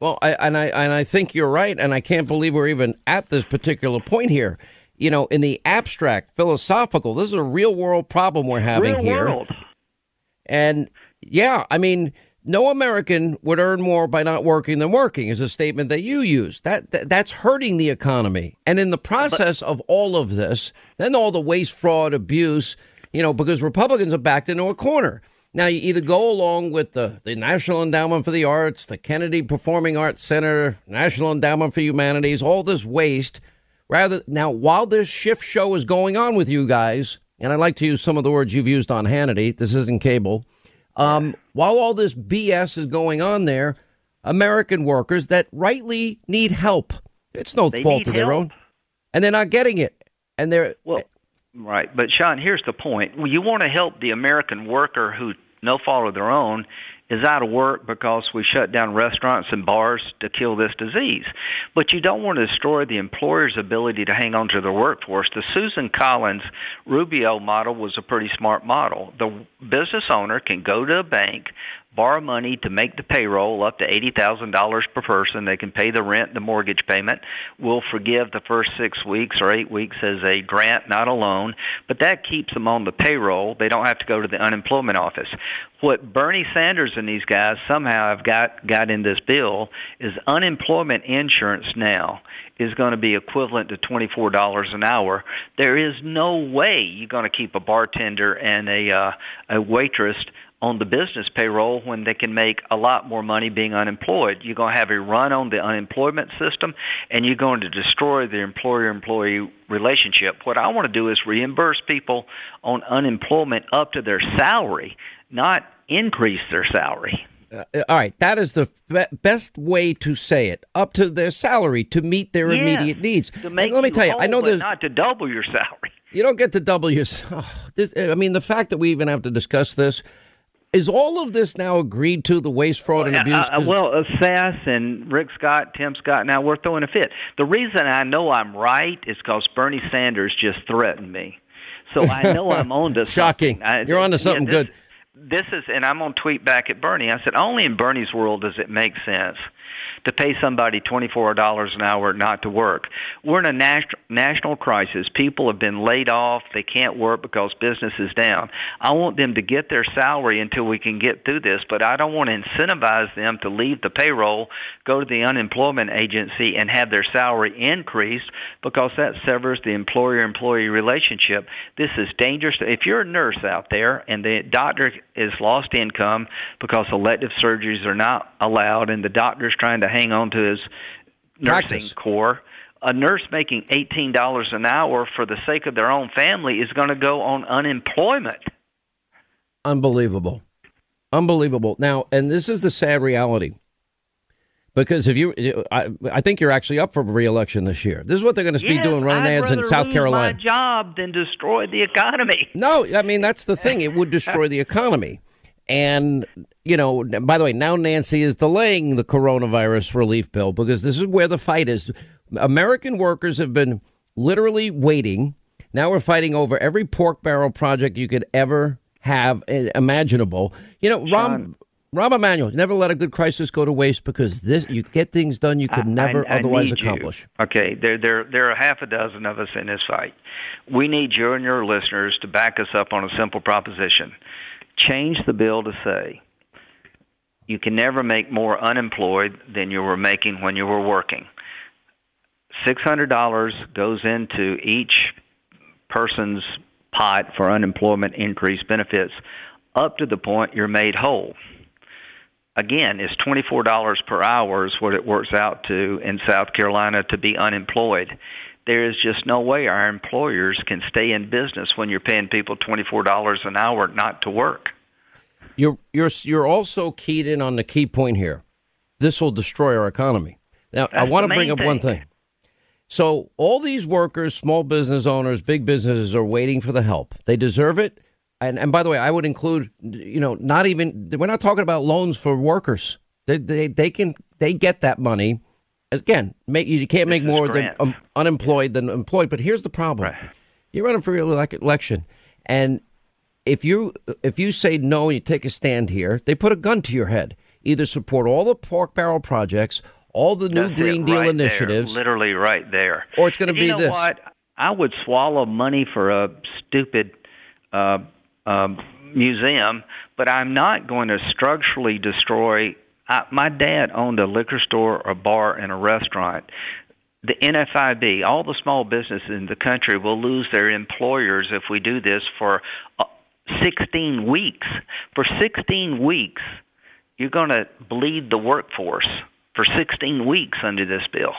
Well, I, and I and I think you're right, and I can't believe we're even at this particular point here. You know, in the abstract, philosophical, this is a real world problem we're having real here. World. And yeah, I mean, no American would earn more by not working than working is a statement that you use. That, that that's hurting the economy. And in the process but, of all of this, then all the waste, fraud, abuse, you know, because Republicans are backed into a corner. Now, you either go along with the, the National Endowment for the Arts, the Kennedy Performing Arts Center, National Endowment for Humanities, all this waste. Rather, now, while this shift show is going on with you guys, and I like to use some of the words you've used on Hannity, this isn't cable. Um, while all this BS is going on there, American workers that rightly need help. It's no they fault of their own. And they're not getting it. And they're well, Right, but Sean, here's the point: you want to help the American worker who, no fault of their own, is out of work because we shut down restaurants and bars to kill this disease. But you don't want to destroy the employer's ability to hang on to their workforce. The Susan Collins Rubio model was a pretty smart model. The business owner can go to a bank, borrow money to make the payroll up to $80,000 per person. They can pay the rent, the mortgage payment. We'll forgive the first six weeks or eight weeks as a grant, not a loan, but that keeps them on the payroll. They don't have to go to the unemployment office. What Bernie Sanders and these guys somehow have got, got in this bill is unemployment insurance now is going to be equivalent to $24 an hour. There is no way you're going to keep a bartender and a uh, a waitress on the business payroll when they can make a lot more money being unemployed. You're going to have a run on the unemployment system and you're going to destroy the employer employee relationship. What I want to do is reimburse people on unemployment up to their salary, not increase their salary. Uh, all right, that is the be- best way to say it. Up to their salary to meet their yes, immediate needs. Let me tell you, I know there's not to double your salary. You don't get to double your. Oh, this, I mean, the fact that we even have to discuss this is all of this now agreed to the waste, fraud, and abuse? Uh, uh, well, uh, and Rick Scott, Tim Scott, now we're throwing a fit. The reason I know I'm right is because Bernie Sanders just threatened me. So I know I'm on to Shocking. I, You're on to something yeah, this, good. This is, and I'm going to tweet back at Bernie. I said, only in Bernie's world does it make sense to pay somebody $24 an hour not to work. We're in a national national crisis. People have been laid off. They can't work because business is down. I want them to get their salary until we can get through this, but I don't want to incentivize them to leave the payroll, go to the unemployment agency and have their salary increased because that severs the employer employee relationship. This is dangerous. If you're a nurse out there and the doctor is lost income because elective surgeries are not allowed and the doctor's trying to hang on to his nursing Practice. core, a nurse making $18 an hour for the sake of their own family is going to go on unemployment. Unbelievable. Unbelievable. Now, and this is the sad reality. Because if you, I, I think you're actually up for reelection this year. This is what they're going to be doing, running I'd ads in South Carolina. My job than destroy the economy. No, I mean that's the thing. It would destroy the economy. And you know, by the way, now Nancy is delaying the coronavirus relief bill because this is where the fight is. American workers have been literally waiting. Now we're fighting over every pork barrel project you could ever have eh, imaginable. You know, Rom Rahm Emanuel never let a good crisis go to waste because this you get things done you could never I, I otherwise need you. accomplish. Okay, there, there, there are half a dozen of us in this fight. We need you and your listeners to back us up on a simple proposition. Change the bill to say you can never make more unemployed than you were making when you were working. $600 goes into each person's pot for unemployment increase benefits up to the point you're made whole again, it's $24 per hour is what it works out to in South Carolina to be unemployed. There is just no way our employers can stay in business when you're paying people $24 an hour not to work. You're you're you're also keyed in on the key point here. This will destroy our economy. Now, I want to bring up one thing. thing. So, all these workers, small business owners, big businesses are waiting for the help. They deserve it. And and by the way, I would include, you know, not even we're not talking about loans for workers. They they, they can they get that money. Again, make you can't make more than um, unemployed than employed. But here's the problem: Right. you're running for elec- election, and if you if you say no and you take a stand here, they put a gun to your head. Either support all the pork barrel projects, all the new That's Green Deal right there, initiatives, literally right there. Or it's And you be know this. What? I would swallow money for a stupid uh, um museum, but I'm not going to structurally destroy. I, my dad owned a liquor store, a bar, and a restaurant. The NFIB, all the small businesses in the country will lose their employers if we do this for uh, 16 weeks. For 16 weeks, you're going to bleed the workforce for 16 weeks under this bill.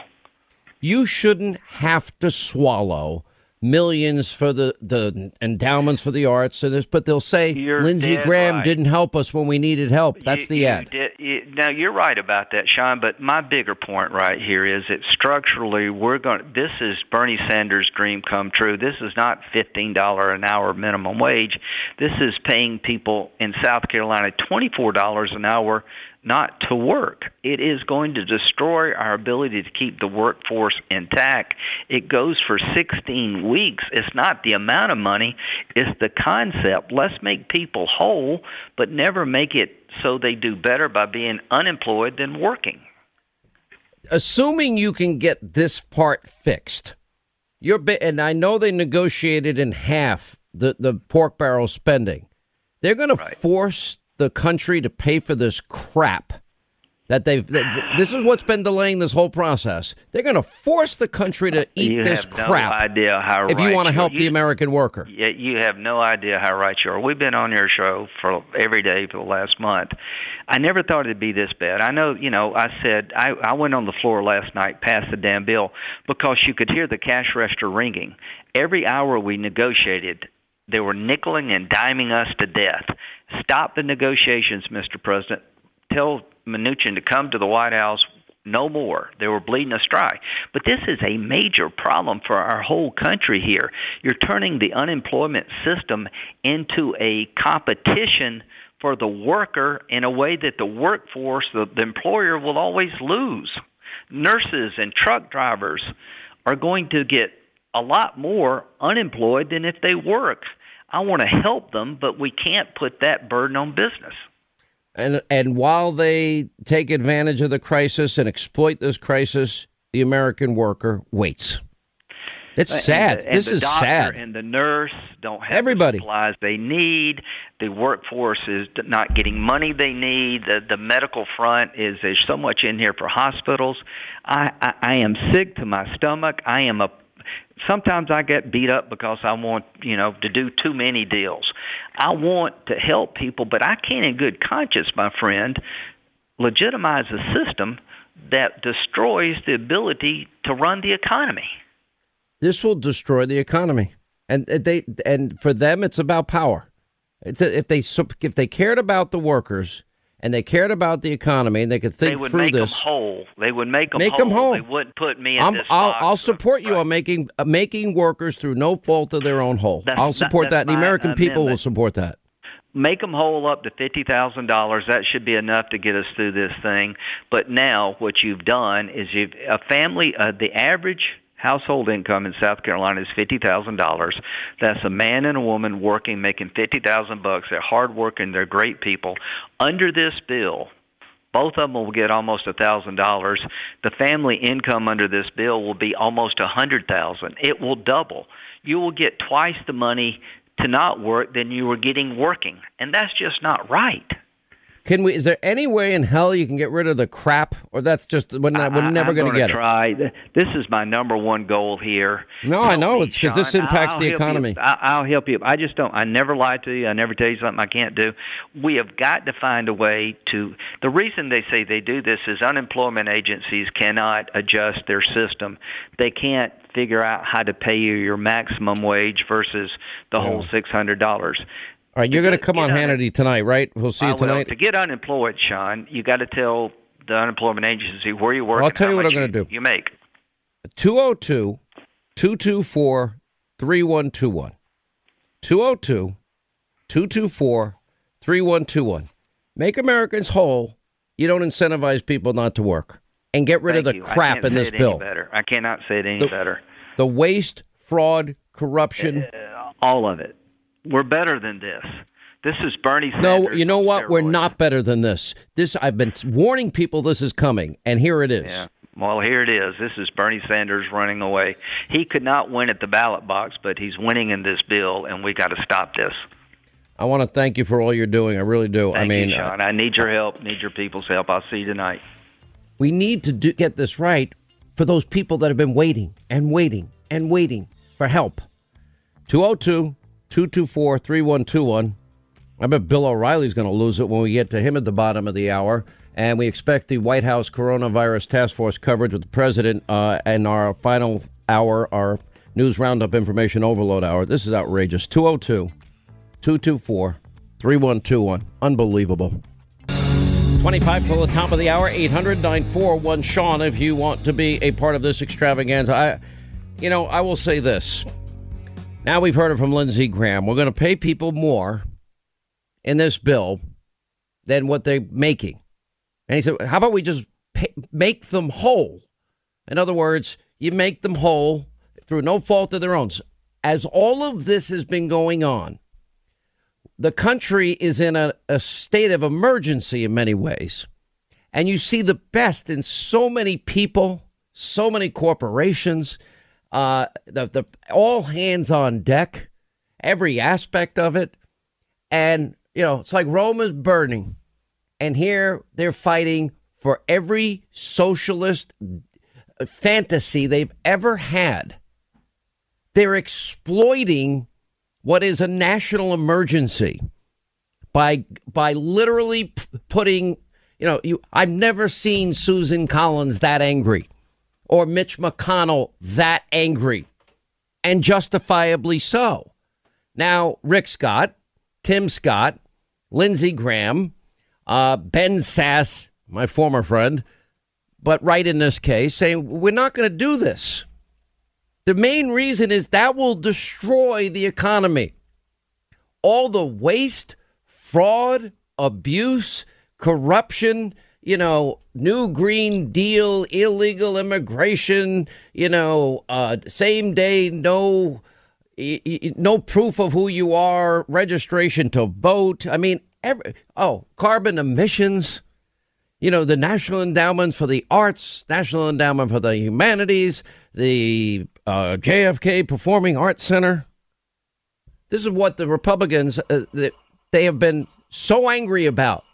you shouldn't have to swallow millions for the, the endowments for the arts and this, but they'll say You're Lindsey Graham right. didn't help us when we needed help. That's You- the you ad. did- you- now you're right about that, Sean. But my bigger point right here is that structurally, we're going. This is Bernie Sanders' dream come true. This is not fifteen dollar an hour minimum wage. This is paying people in South Carolina twenty four dollars an hour not to work. It is going to destroy our ability to keep the workforce intact. It goes for 16 weeks. It's not the amount of money, it's the concept. Let's make people whole, but never make it so they do better by being unemployed than working. assuming you can get this part fixed, you're and I know they negotiated in half the, the pork barrel spending. They're going to force the country to pay for this crap that they've. th- th- this is what's been delaying this whole process. They're going to force the country to eat you this have no crap idea how if you want to help the American worker. Yeah, you have no idea how right you are. We've been on your show for every day for the last month. I never thought it'd be this bad. I know, you know, I said I, I went on the floor last night, passed the damn bill because you could hear the cash register ringing. Every hour we negotiated, they were nickeling and diming us to death. Stop the negotiations, Mr. President. Tell Mnuchin to come to the White House no more. They were bleeding us dry. But this is a major problem for our whole country here. You're turning the unemployment system into a competition for the worker in a way that the workforce, the, the employer, will always lose. Nurses and truck drivers are going to get a lot more unemployed than if they work. I want to help them, but we can't put that burden on business. And and while they take advantage of the crisis and exploit this crisis, the American worker waits. It's sad. And the, and this is sad. And the nurse don't have Everybody. the supplies they need. The workforce is not getting money they need. The the medical front is there's so much in here for hospitals. I I, I am sick to my stomach. I am a sometimes I get beat up because I want, you know, to do too many deals. I want to help people, but I can't in good conscience, my friend, legitimize a system that destroys the ability to run the economy. This will destroy the economy, and uh, they and for them, it's about power. It's a, if they if they cared about the workers and they cared about the economy and they could think they would through make this. them whole. They would make them Make whole. them whole. They wouldn't put me in I'm, this I'll. I'll support you Right. on making uh, making workers through no fault of their own whole. That's- I'll support that- that. The American people will support that. make them whole up to fifty thousand dollars. That should be enough to get us through this thing. But now, what you've done is you've a family. Uh, the average household income in South Carolina is fifty thousand dollars. That's a man and a woman working, making fifty thousand bucks. They're hard working. They're great people. Under this bill. Both of them will get almost a thousand dollars. The family income under this bill will be almost a hundred thousand. It will double. You will get twice the money to not work than you were getting working, and that's just not right. Can we? Is there any way in hell you can get rid of the crap, or that's just we're, not, we're I- never I'm going to get it? try. This is my number one goal here. No, I Help know. me, It's 'cause this impacts I'll the economy. I- I'll help you. I just don't. I never lie to you. I never tell you something I can't do. We have got to find a way to. The reason they say they do this is unemployment agencies cannot adjust their system. They can't figure out how to pay you your maximum wage versus the whole six hundred dollars. All right, you're going to come on Hannity tonight, right? We'll see you tonight. To get unemployed, Sean, you got to tell the unemployment agency where you work. I'll tell you what I'm gonna do. You make. 202 224 3121. 202 224 3121. Make Americans whole. You don't incentivize people not to work. And get rid of the you. Crap in this bill. Better. I cannot say it any The- better. The waste, fraud, corruption. Uh, all of it. We're better than this. This is Bernie Sanders. No, you know what? We're not better than this. This I've been warning people this is coming, and here it is. Yeah. Well, here it is. This is Bernie Sanders running away. He could not win at the ballot box, but he's winning in this bill, and we got to stop this. I want to thank you for all you're doing. I really do. Thank I mean, you, uh, Sean. I need your help. Need your people's help. I'll see you tonight. we need to do, get this right for those people that have been waiting and waiting and waiting for help. 202 224 3121. I bet Bill O'Reilly's going to lose it when we get to him at the bottom of the hour. And we expect the White House coronavirus task force coverage with the president uh, and our final hour, our news roundup information overload hour. This is outrageous. 202 224 3121. Unbelievable. 25 till the top of the hour, 800 941 Sean, if you want to be a part of this extravaganza. I, you know, I will say this. Now we've heard it from Lindsey Graham. We're going to pay people more in this bill than what they're making. And he said, how about we just pay, make them whole? In other words, you make them whole through no fault of their own. As all of this has been going on, the country is in a, a state of emergency in many ways. And you see the best in so many people, so many corporations, uh, the, the all hands on deck, every aspect of it. And, you know, it's like Rome is burning. And here they're fighting for every socialist fantasy they've ever had. They're exploiting what is a national emergency by by literally p- putting you know you I've never seen Susan Collins that angry or Mitch McConnell that angry and justifiably so. Now Rick Scott, Tim Scott, Lindsey Graham, uh, Ben Sasse, my former friend, but right in this case saying we're not going to do this. The main reason is that will destroy the economy. All the waste, fraud, abuse, corruption, you know, new Green Deal, illegal immigration, you know, uh, same day, no, no proof of who you are, registration to vote. I mean, every, oh, carbon emissions, you know, the National Endowment for the Arts, National Endowment for the Humanities, the uh, JFK Performing Arts Center. This is what the Republicans uh, they have been so angry about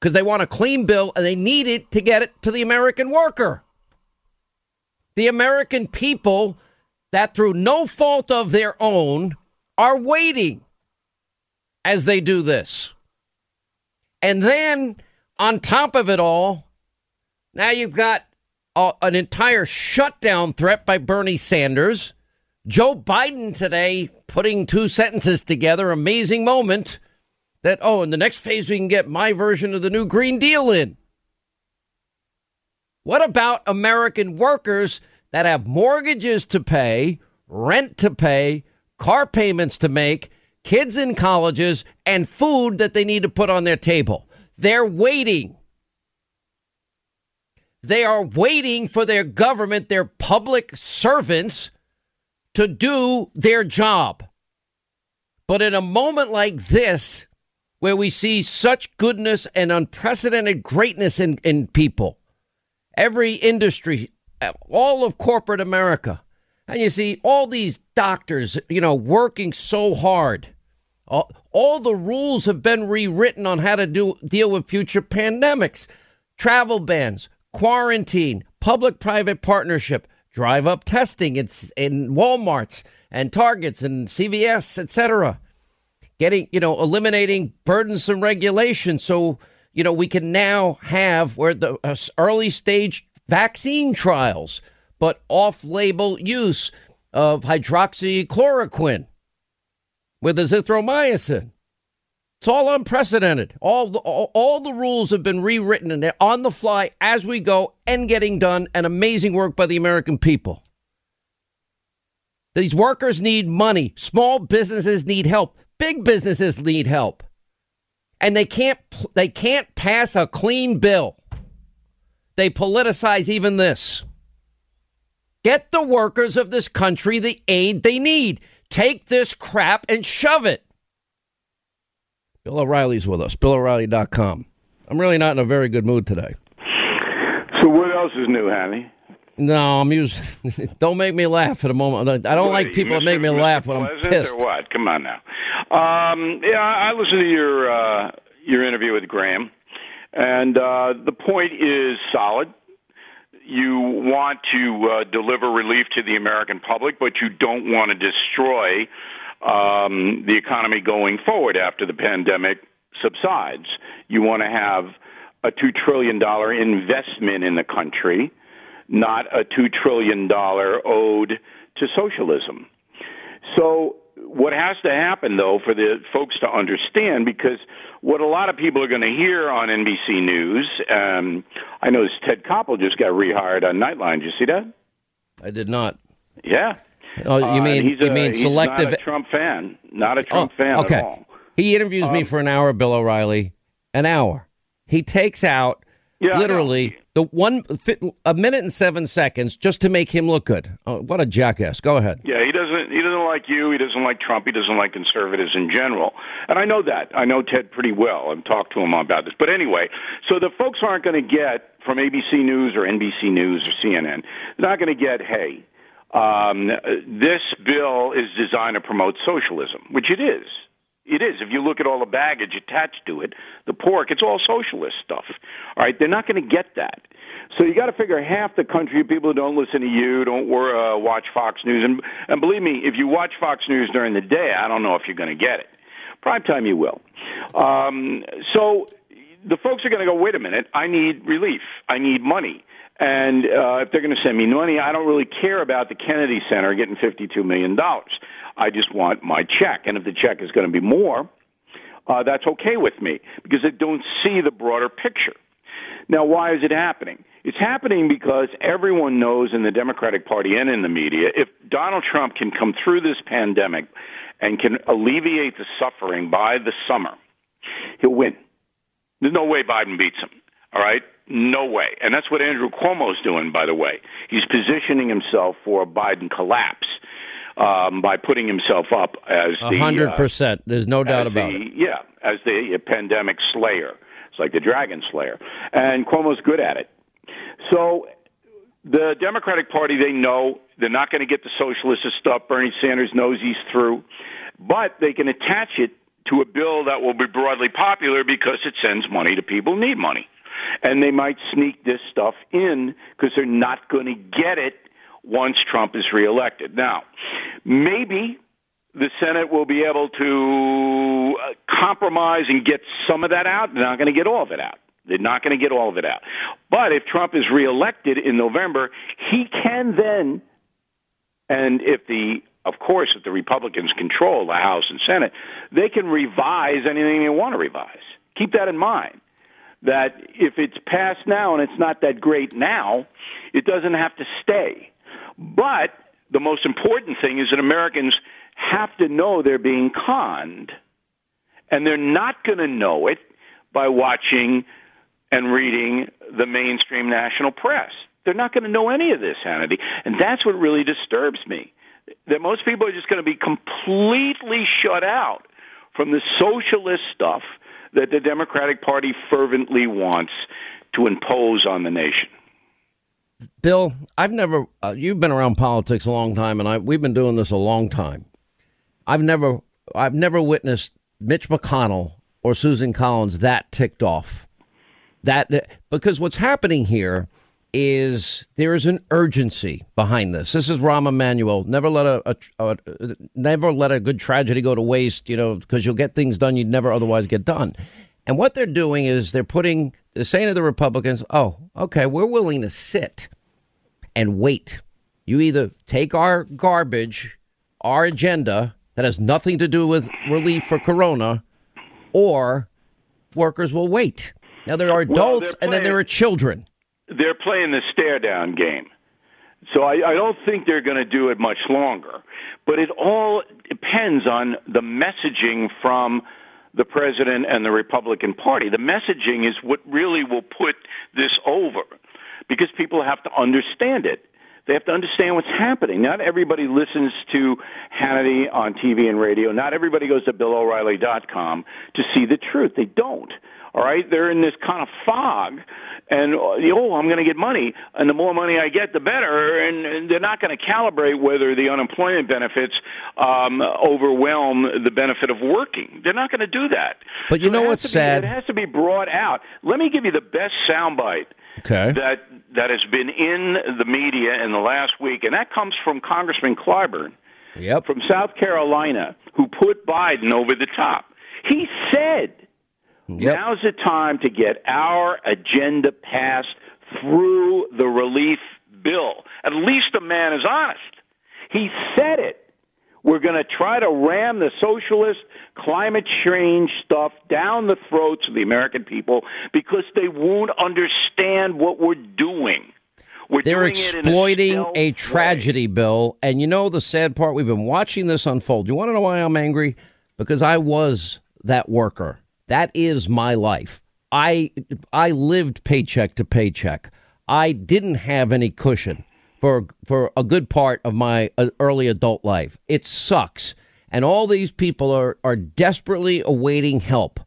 because they want a clean bill and they need it to get it to the American worker. The American people that through no fault of their own are waiting as they do this. And then on top of it all, now you've got a, an entire shutdown threat by Bernie Sanders. Joe Biden today putting two sentences together, amazing moment that, oh, in the next phase, we can get my version of the new Green Deal in. What about American workers that have mortgages to pay, rent to pay, car payments to make, kids in colleges, and food that they need to put on their table? They're waiting. They are waiting for their government, their public servants, to do their job. But in a moment like this, where we see such goodness and unprecedented greatness in, in people, every industry, all of corporate America, and you see all these doctors, you know, working so hard. All, all the rules have been rewritten on how to do deal with future pandemics, travel bans, quarantine, public-private partnership, drive-up testing. It's in WalMarts and Targets and CVS, etc. Getting, you know, eliminating burdensome regulation. so you know we can now have where the uh, early stage vaccine trials, but off-label use of hydroxychloroquine with azithromycin. It's all unprecedented. All the, all, all, the rules have been rewritten and they're on the fly as we go and getting done. And amazing work by the American people. These workers need money. Small businesses need help. Big businesses need help. And they can't they can't pass a clean bill. They politicize even this. Get the workers of this country the aid they need. Take this crap and shove it. Bill O'Reilly's with us. BillO'Reilly.com. I'm really not in a very good mood today. So what else is new, Hanny? No, I'm using. don't make me laugh at a moment. I don't what, like people that make me laugh when I'm pissed. Or what? Come on now. Um, yeah, I listened to your uh, your interview with Graham, and uh, the point is solid you want to uh, deliver relief to the American public, but you don't want to destroy um, the economy going forward after the pandemic subsides. You want to have a $2 trillion investment in the country, not a $2 trillion owed to socialism. So, what has to happen, though, for the folks to understand, because what a lot of people are going to hear on NBC News. Um, I noticed Ted Koppel just got rehired on Nightline. Did you see that? I did not. Yeah. Oh, you mean uh, you mean selective? Not a Trump fan. Not a Trump oh, fan okay. at all. He interviews um, me for an hour, Bill O'Reilly. An hour. He takes out yeah, literally the one a minute and seven seconds just to make him look good. Oh, what a jackass! Go ahead. Yeah, he doesn't. He doesn't like you. He doesn't like Trump. He doesn't like conservatives in general. And I know that. I know Ted pretty well. I've talked to him about this. But anyway, so the folks aren't going to get from ABC News or NBC News or CNN. They're not going to get, hey, um, this bill is designed to promote socialism, which it is. It is. If you look at all the baggage attached to it, the pork, it's all socialist stuff. All right, they're not going to get that. So you got to figure half the country people who don't listen to you, don't uh, watch Fox News, and and believe me, if you watch Fox News during the day, I don't know if you're going to get it. Prime time, you will. Um, so the folks are going to go. Wait a minute, I need relief. I need money. And uh, if they're going to send me money, I don't really care about the Kennedy Center getting $52 million. I just want my check. And if the check is going to be more, uh, that's okay with me because they don't see the broader picture. Now, why is it happening? It's happening because everyone knows in the Democratic Party and in the media if Donald Trump can come through this pandemic and can alleviate the suffering by the summer, he'll win. There's no way Biden beats him. All right? No way. And that's what Andrew Cuomo's doing, by the way. He's positioning himself for a Biden collapse. Um, by putting himself up as A the hundred uh, percent. There's no doubt about the, it. Yeah, as the uh, pandemic slayer. It's like the dragon slayer. And Cuomo's good at it. So the Democratic Party, they know they're not going to get the socialist stuff. Bernie Sanders knows he's through. But they can attach it to a bill that will be broadly popular because it sends money to people who need money. And they might sneak this stuff in because they're not going to get it once Trump is reelected. Now, maybe the Senate will be able to uh, compromise and get some of that out. They're not going to get all of it out. They're not going to get all of it out. But if Trump is reelected in November, he can then, and if the, of course, if the Republicans control the House and Senate, they can revise anything they want to revise. Keep that in mind. That if it's passed now and it's not that great now, it doesn't have to stay. But the most important thing is that Americans have to know they're being conned. And they're not going to know it by watching and reading the mainstream national press. They're not going to know any of this, Hannity. And that's what really disturbs me. That most people are just going to be completely shut out from the socialist stuff that the Democratic Party fervently wants to impose on the nation. Bill, I've never. Uh, you've been around politics a long time, and I we've been doing this a long time. I've never, I've never witnessed Mitch McConnell or Susan Collins that ticked off. That because what's happening here is there is an urgency behind this. This is Rahm Emanuel. Never let a, a, a never let a good tragedy go to waste. You know, because you'll get things done you'd never otherwise get done. And what they're doing is they're putting, they're saying to the Republicans, oh, okay, we're willing to sit and wait. You either take our garbage, our agenda that has nothing to do with relief for Corona, or workers will wait. Now, there are adults they're and then there are children. they're playing the stare down game. So I, I don't think they're going to do it much longer. But it all depends on the messaging from the president and the Republican Party. The messaging is what really will put this over because people have to understand it. They have to understand what's happening. Not everybody listens to Hannity on TV and radio. Not everybody goes to BillO'Reilly.com to see the truth. They don't. All right, they're in this kind of fog, and oh, I'm going to get money, and the more money I get, the better. And, and they're not going to calibrate whether the unemployment benefits um, overwhelm the benefit of working. They're not going to do that. But you So know what's be- sad? It has to be brought out. Let me give you the best soundbite Okay. that that has been in the media in the last week, and that comes from Congressman Clyburn Yep. from South Carolina, who put Biden over the top. He said, Yep. "Now's the time to get our agenda passed through the relief bill." At least the man is honest. He said it. We're going to try to ram the socialist climate change stuff down the throats of the American people because they won't understand what we're doing. We're They're doing exploiting a way. tragedy, Bill. And you know the sad part? We've been watching this unfold. You want to know why I'm angry? Because I was that worker. That is my life. I I lived paycheck to paycheck. I didn't have any cushion for for a good part of my uh, early adult life. It sucks. And all these people are are desperately awaiting help.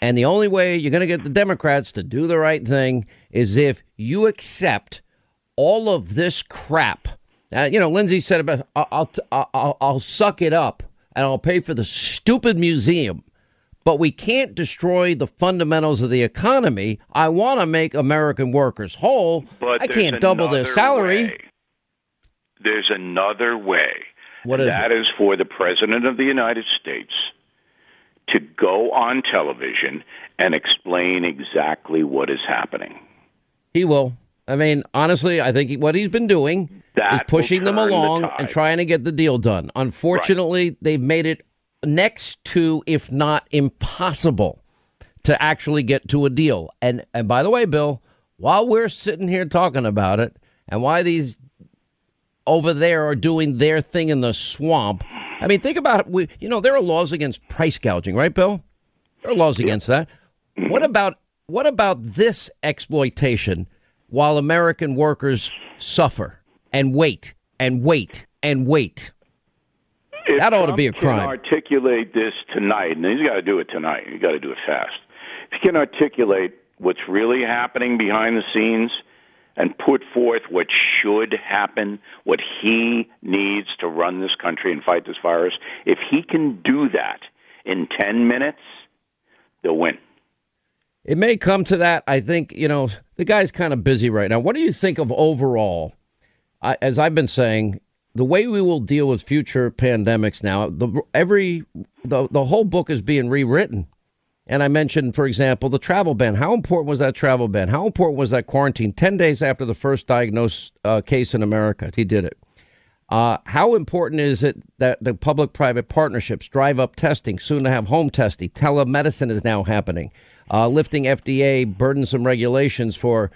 And the only way you're going to get the Democrats to do the right thing is if you accept all of this crap. Uh, you know, Lindsey said about I'll, I'll I'll I'll suck it up and I'll pay for the stupid museum, but we can't destroy the fundamentals of the economy. I want to make American workers whole. But I can't double their salary. way. There's another way. What is that is for the President of the United States to go on television and explain exactly what is happening. He will. I mean, honestly, I think what he's been doing That is pushing them turn the along and trying to get the deal done. Unfortunately, they've made it next to, if not impossible, to actually get to a deal. And and by the way, Bill, while we're sitting here talking about it, and why these over there are doing their thing in the swamp. I mean, think about it. We, you know, there are laws against price gouging, right, Bill? There are laws against that. What about what about this exploitation while American workers suffer and wait and wait and wait? If that ought Trump to be a crime. Can articulate this tonight, and he's got to do it tonight. He's got to do it fast. If he can articulate what's really happening behind the scenes and put forth what should happen, what he needs to run this country and fight this virus, if he can do that in 10 minutes, they'll win. It may come to that. I think, you know, the guy's kind of busy right now. What do you think of overall? I, as I've been saying, the way we will deal with future pandemics now, the every the the whole book is being rewritten. And I mentioned, for example, the travel ban. How important was that travel ban? How important was that quarantine? Ten days after the first diagnosed uh, case in America, he did it. Uh, how important is it that the public-private partnerships drive up testing, soon to have home testing? Telemedicine is now happening, uh, lifting FDA burdensome regulations for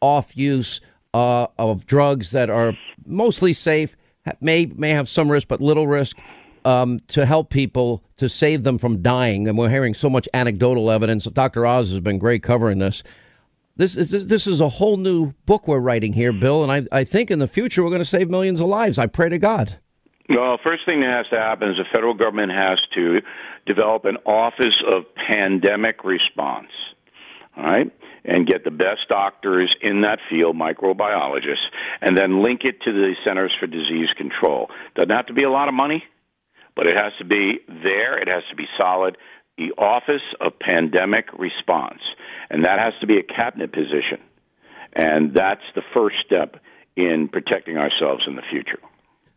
off-use uh, of drugs that are mostly safe, may may have some risk, but little risk um, to help people to save them from dying. And we're hearing so much anecdotal evidence. Dr. Oz has been great covering this. This is this is a whole new book we're writing here, Bill, and I, I think in the future we're going to save millions of lives. I pray to God. Well, first thing that has to happen is the federal government has to develop an Office of Pandemic Response. All right? And get the best doctors in that field, microbiologists, and then link it to the Centers for Disease Control. Doesn't have to be a lot of money but it has to be there. It has to be solid. The Office of Pandemic Response, and that has to be a cabinet position, and that's the first step in protecting ourselves in the future.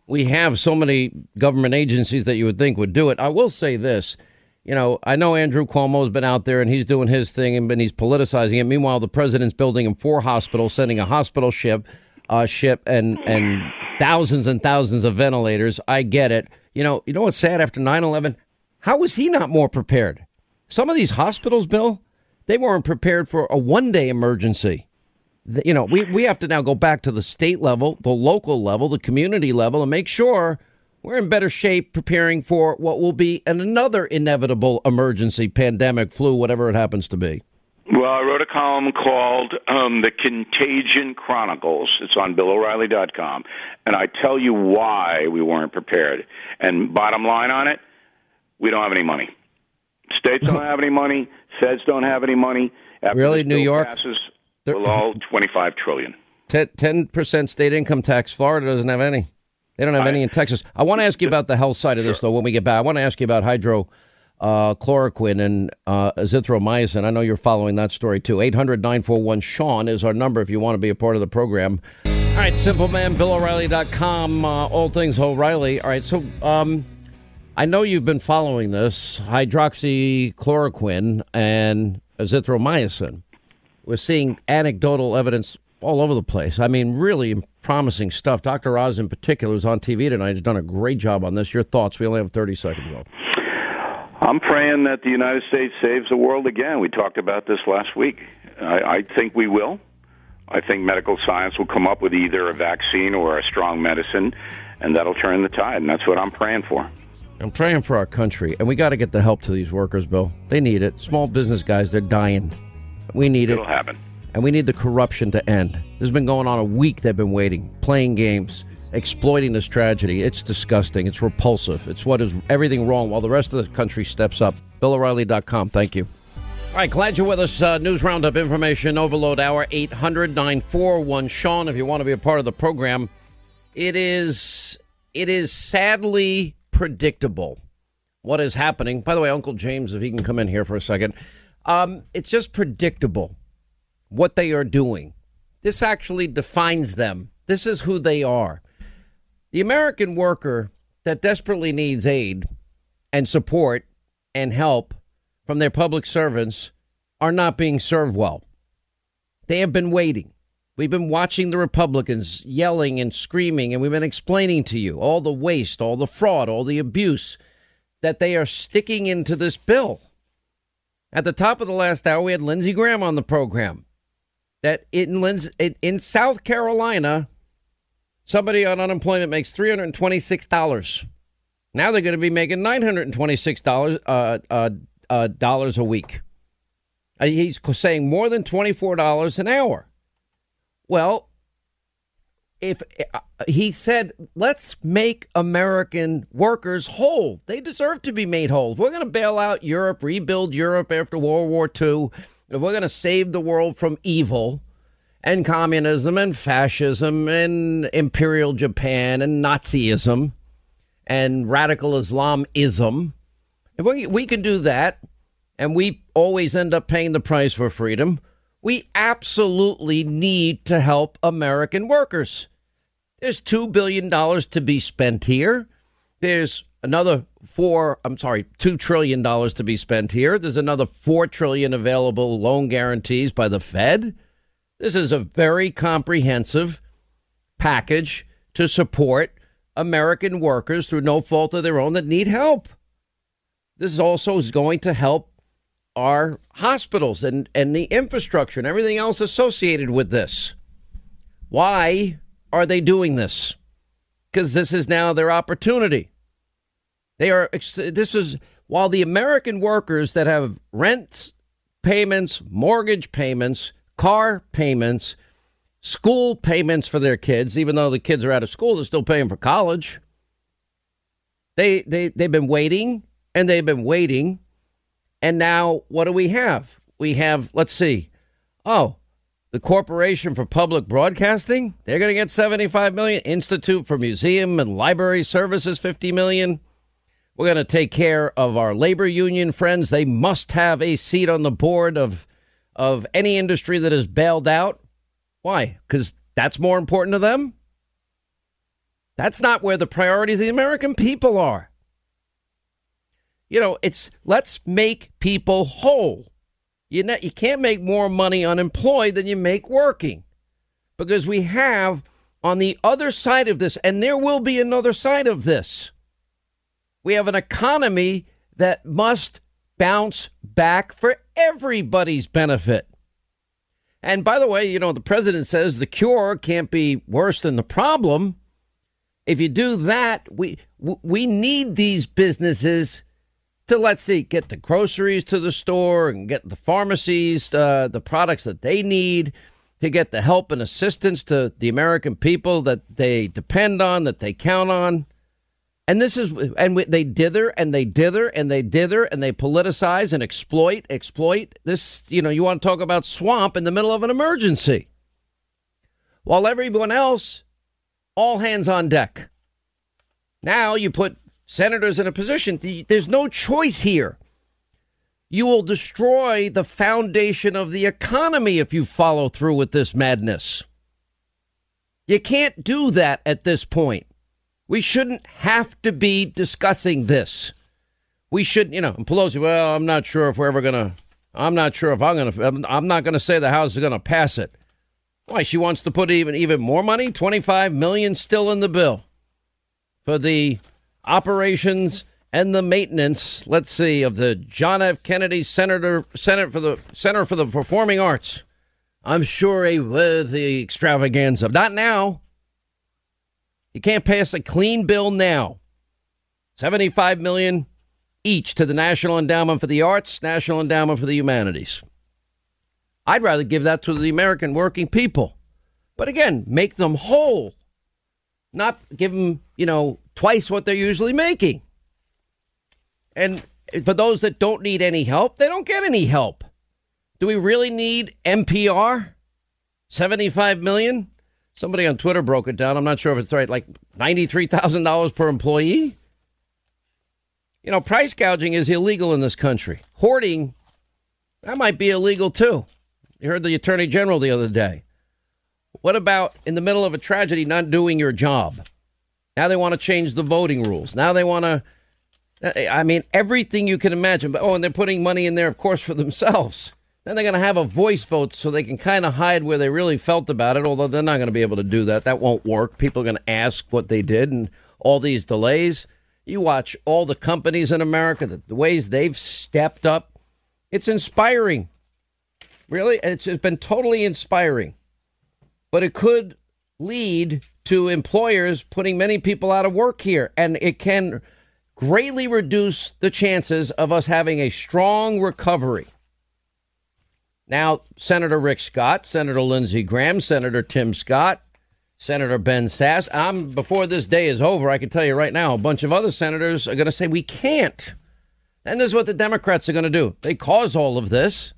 We have so many government agencies that you would think would do it. I will say this. You know, I know Andrew Cuomo's been out there and he's doing his thing and he's politicizing it. Meanwhile, the president's building him four hospitals, sending a hospital ship, uh, ship, and and thousands and thousands of ventilators. I get it. You know, you know what's sad after 9/11? How was he not more prepared? Some of these hospitals, Bill, they weren't prepared for a one-day emergency. You know, we we have to now go back to the state level, the local level, the community level and make sure we're in better shape preparing for what will be an another inevitable emergency, pandemic, flu, whatever it happens to be. Well, I wrote a column called um, The Contagion Chronicles. It's on BillO'Reilly.com. And I tell you why we weren't prepared. And bottom line on it, we don't have any money. States don't have any money. Feds don't have any money. After really, New York passes, we'll all twenty-five trillion. Ten percent state income tax. Florida doesn't have any. They don't have I, any in Texas. I want to ask you about the health side of this, though. When we get back, I want to ask you about hydrochloroquine uh, and uh, azithromycin. I know you're following that story too. 800 941 Sean is our number if you want to be a part of the program. All right, Simple Man, BillO'Reilly.com, uh, all things O'Reilly. All right, so um, I know you've been following this hydroxychloroquine and azithromycin. We're seeing anecdotal evidence all over the place. I mean, really promising stuff. Dr. Oz, in particular, who's on TV tonight, has done a great job on this. Your thoughts? We only have 30 seconds, though. I'm praying that the United States saves the world again. We talked about this last week. I, I think we will. I think medical science will come up with either a vaccine or a strong medicine, and that'll turn the tide. And that's what I'm praying for. I'm praying for our country, and we got to get the help to these workers, Bill. They need it. Small business guys, they're dying. We need It'll it. It'll happen. And we need the corruption to end. This has been going on a week. They've been waiting, playing games exploiting this tragedy. It's disgusting. It's repulsive. It's what is everything wrong while the rest of the country steps up. BillO'Reilly.com. Thank you. All right, glad you're with us. Uh, News Roundup Information Overload Hour 800 941 Sean. If you want to be a part of the program, it is it is sadly predictable what is happening. By the way, Uncle James, if he can come in here for a second, um, it's just predictable what they are doing. This actually defines them. This is who they are. The American worker that desperately needs aid and support and help from their public servants are not being served well. They have been waiting. We've been watching the Republicans yelling and screaming, and we've been explaining to you all the waste, all the fraud, all the abuse that they are sticking into this bill. At the top of the last hour, we had Lindsey Graham on the program. That in, in South Carolina, Somebody on unemployment makes $326. Now they're going to be making $926 uh, uh, uh, dollars a week. Uh, he's saying more than $24 an hour. Well, if uh, he said, let's make American workers whole. They deserve to be made whole. we're going to bail out Europe, rebuild Europe after World War II, if we're going to save the world from evil and communism and fascism and imperial Japan and Nazism and radical Islamism, if we, we can do that, and we always end up paying the price for freedom, we absolutely need to help American workers. There's $2 billion to be spent here. There's another four, I'm sorry, $2 trillion to be spent here. There's another 4 trillion available loan guarantees by the Fed. This is a very comprehensive package to support American workers through no fault of their own that need help. This is also going to help our hospitals and, and the infrastructure and everything else associated with this. Why are they doing this? Because this is now their opportunity. They are, this is, while the American workers that have rent payments, mortgage payments, car payments, school payments for their kids, even though the kids are out of school, they're still paying for college. They, they, they've been waiting and they've been waiting and now what do we have? We have, let's see. Oh, the Corporation for Public Broadcasting, they're going to get 75 million. Institute for Museum and Library Services 50 million. We're going to take care of our labor union friends. They must have a seat on the board of of any industry that is bailed out. Why? Cuz that's more important to them? That's not where the priorities of the American people are you know, it's let's make people whole. You know, you can't make more money unemployed than you make working, because we have on the other side of this, and there will be another side of this. We have an economy that must bounce back for everybody's benefit. And by the way, you know, the president says the cure can't be worse than the problem. If you do that, we we need these businesses to let's see, get the groceries to the store and get the pharmacies uh, the products that they need to get the help and assistance to the American people that they depend on, that they count on. And this is, and they dither and they dither and they dither and they politicize and exploit, exploit this. You know, you want to talk about swamp in the middle of an emergency. While everyone else, all hands on deck. Now you put senators in a position. There's no choice here. You will destroy the foundation of the economy if you follow through with this madness. You can't do that at this point. We shouldn't have to be discussing this. We should, you know, Pelosi, well, I'm not sure if we're ever going to, I'm not sure if I'm going to, I'm not going to say the House is going to pass it. Why? She wants to put even, even more money, 25 million still in the bill for the operations and the maintenance, let's see, of the John F. Kennedy Senator Senate for the Center for the Performing Arts. I'm sure a worthy extravaganza. Not now. You can't pass a clean bill now. 75 million each to the National Endowment for the Arts, National Endowment for the Humanities. I'd rather give that to the American working people. But again, make them whole. Not give them, you know, twice what they're usually making. And for those that don't need any help, they don't get any help. Do we really need NPR? 75 million? Somebody on Twitter broke it down. I'm not sure if it's right. Like $93,000 per employee? You know, price gouging is illegal in this country. Hoarding, that might be illegal too. You heard the attorney general the other day. What about in the middle of a tragedy not doing your job? Now they want to change the voting rules. Now they want to. I mean, everything you can imagine. But oh, and they're putting money in there, of course, for themselves. Then they're going to have a voice vote so they can kind of hide where they really felt about it. Although they're not going to be able to do that. That won't work. People are going to ask what they did and all these delays. You watch all the companies in America, the, the ways they've stepped up. It's inspiring. Really, it's, it's been totally inspiring. But it could lead to employers putting many people out of work here, and it can greatly reduce the chances of us having a strong recovery. Now, Senator Rick Scott, Senator Lindsey Graham, Senator Tim Scott, Senator Ben Sasse. I'm before this day is over, I can tell you right now, a bunch of other senators are going to say we can't. And this is what the Democrats are going to do. They cause all of this.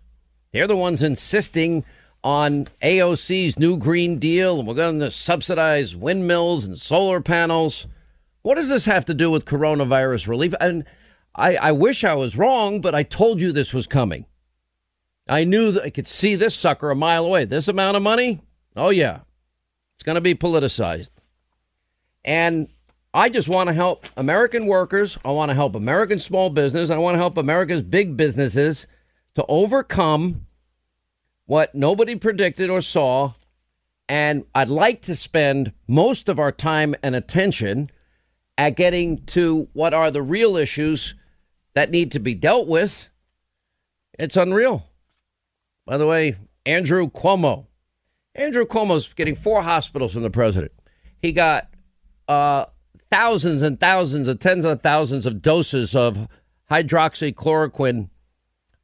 They're the ones insisting on AOC's new Green Deal, and we're going to subsidize windmills and solar panels. What does this have to do with coronavirus relief? And I, I wish I was wrong, but I told you this was coming. I knew that I could see this sucker a mile away. This amount of money? Oh, yeah. It's going to be politicized. And I just want to help American workers. I want to help American small business. I want to help America's big businesses to overcome what nobody predicted or saw. And I'd like to spend most of our time and attention at getting to what are the real issues that need to be dealt with. It's unreal. By the way, Andrew Cuomo. Andrew Cuomo's getting four hospitals from the president. He got uh, thousands and thousands of tens of thousands of doses of hydroxychloroquine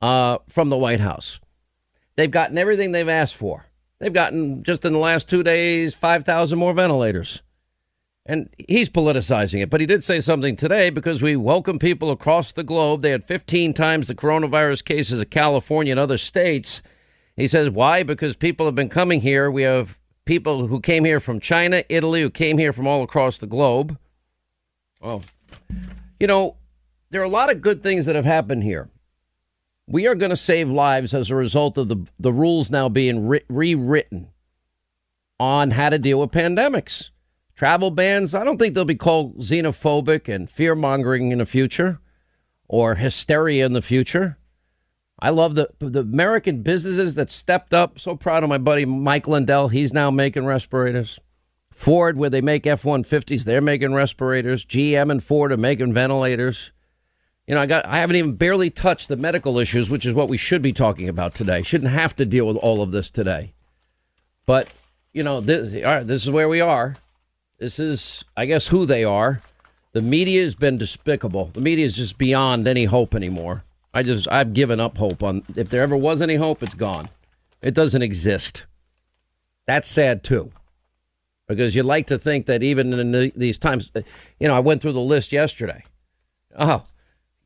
uh, from the White House. They've gotten everything they've asked for. They've gotten just in the last two days 5,000 more ventilators. And he's politicizing it. But he did say something today because we welcome people across the globe. They had 15 times the coronavirus cases of California and other states. He says, why? Because people have been coming here. We have people who came here from China, Italy, who came here from all across the globe. Well, you know, there are a lot of good things that have happened here. We are going to save lives as a result of the, the rules now being re- rewritten on how to deal with pandemics. Travel bans, I don't think they'll be called xenophobic and fear mongering in the future or hysteria in the future. I love the the American businesses that stepped up. So proud of my buddy Mike Lindell. He's now making respirators. Ford, where they make F 150s, they're making respirators. GM and Ford are making ventilators. You know, I got I haven't even barely touched the medical issues, which is what we should be talking about today. Shouldn't have to deal with all of this today. But, you know, this, all right, this is where we are. This is, I guess, who they are. The media has been despicable. The media is just beyond any hope anymore. I just, I've given up hope on, if there ever was any hope, it's gone. It doesn't exist. That's sad too. Because you like to think that even in the, these times, you know, I went through the list yesterday. Oh,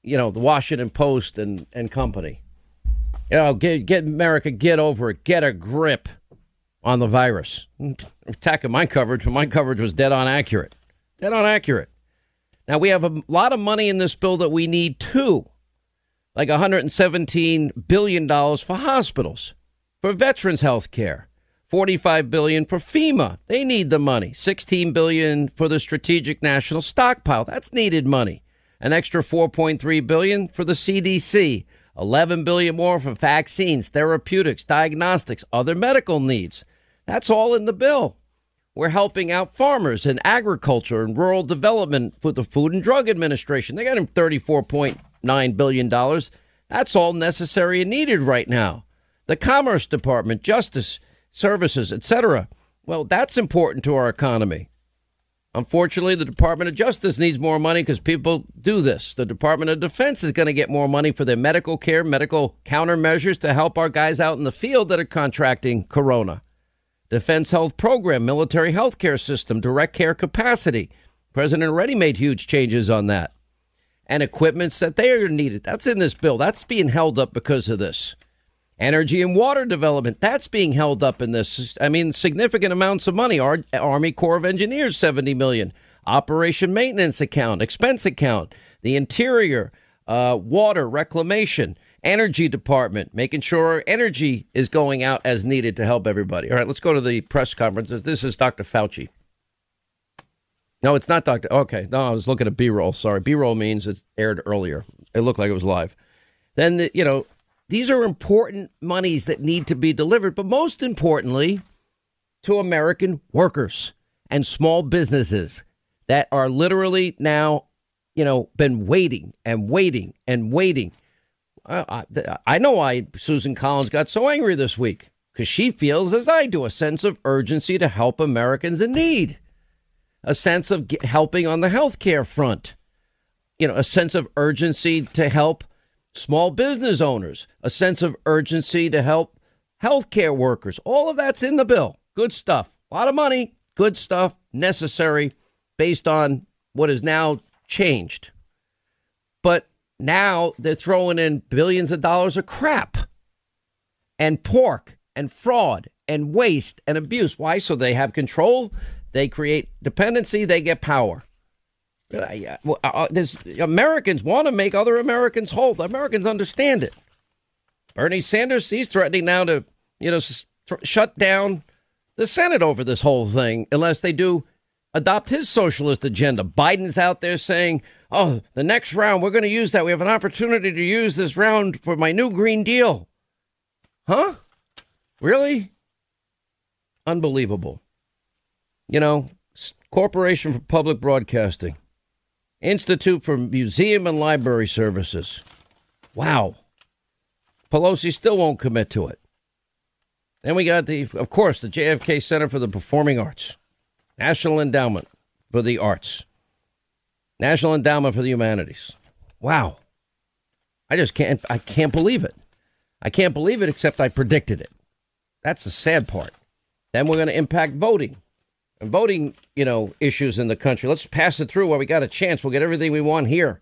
you know, the Washington Post and, and company. You know, get, get America, get over it, get a grip on the virus. attacking my coverage, but my coverage was dead on accurate. Dead on accurate. Now, we have a lot of money in this bill that we need too, like $117 billion for hospitals, for veterans health care. 45 billion for FEMA. They need the money. 16 billion for the strategic national stockpile. That's needed money. An extra 4.3 billion for the CDC. 11 billion more for vaccines, therapeutics, diagnostics, other medical needs. That's all in the bill. We're helping out farmers and agriculture and rural development with the Food and Drug Administration. They got him $34.9 billion. That's all necessary and needed right now. The Commerce Department, Justice Services, etc. Well, that's important to our economy. Unfortunately, the Department of Justice needs more money because people do this. The Department of Defense is going to get more money for their medical care, medical countermeasures to help our guys out in the field that are contracting corona. Defense Health Program, military health care system, direct care capacity. President already made huge changes on that. And equipments that they are needed. That's in this bill. That's being held up because of this. Energy and water development, that's being held up in this. I mean, significant amounts of money. Army Corps of Engineers, 70 million. Operation maintenance account, expense account, the interior, uh, water, reclamation energy department, making sure energy is going out as needed to help everybody. All right, let's go to the press conference. This is Dr. Fauci. No, it's not Dr. Okay, no, I was looking at B roll. Sorry. B roll means it aired earlier. It looked like it was live. Then, the, you know, these are important monies that need to be delivered, but most importantly, to American workers and small businesses that are literally now, you know, been waiting and waiting and waiting I, I know why Susan Collins got so angry this week because she feels, as I do, a sense of urgency to help Americans in need, a sense of helping on the healthcare front, you know, a sense of urgency to help small business owners, a sense of urgency to help healthcare workers. All of that's in the bill. Good stuff. A lot of money, good stuff, necessary, based on what is now changed. But now they're throwing in billions of dollars of crap and pork and fraud and waste and abuse. Why? So they have control, they create dependency, they get power. Uh, uh, uh Americans want to make other Americans whole. The Americans understand it. Bernie Sanders, he's threatening now to, you know, shut down the Senate over this whole thing unless they do adopt his socialist agenda. Biden's out there saying, oh, the next round, we're going to use that. We have an opportunity to use this round for my new Green Deal. Huh? Really? Unbelievable. You know, Corporation for Public Broadcasting, Institute for Museum and Library Services. Wow. Pelosi still won't commit to it. Then we got the, of course, the JFK Center for the Performing Arts, National Endowment for the Arts, National Endowment for the Humanities. Wow. I just can't, I can't believe it. I can't believe it, except I predicted it. That's the sad part. Then we're going to impact voting voting, you know, issues in the country. Let's pass it through while we got a chance. We'll get everything we want here.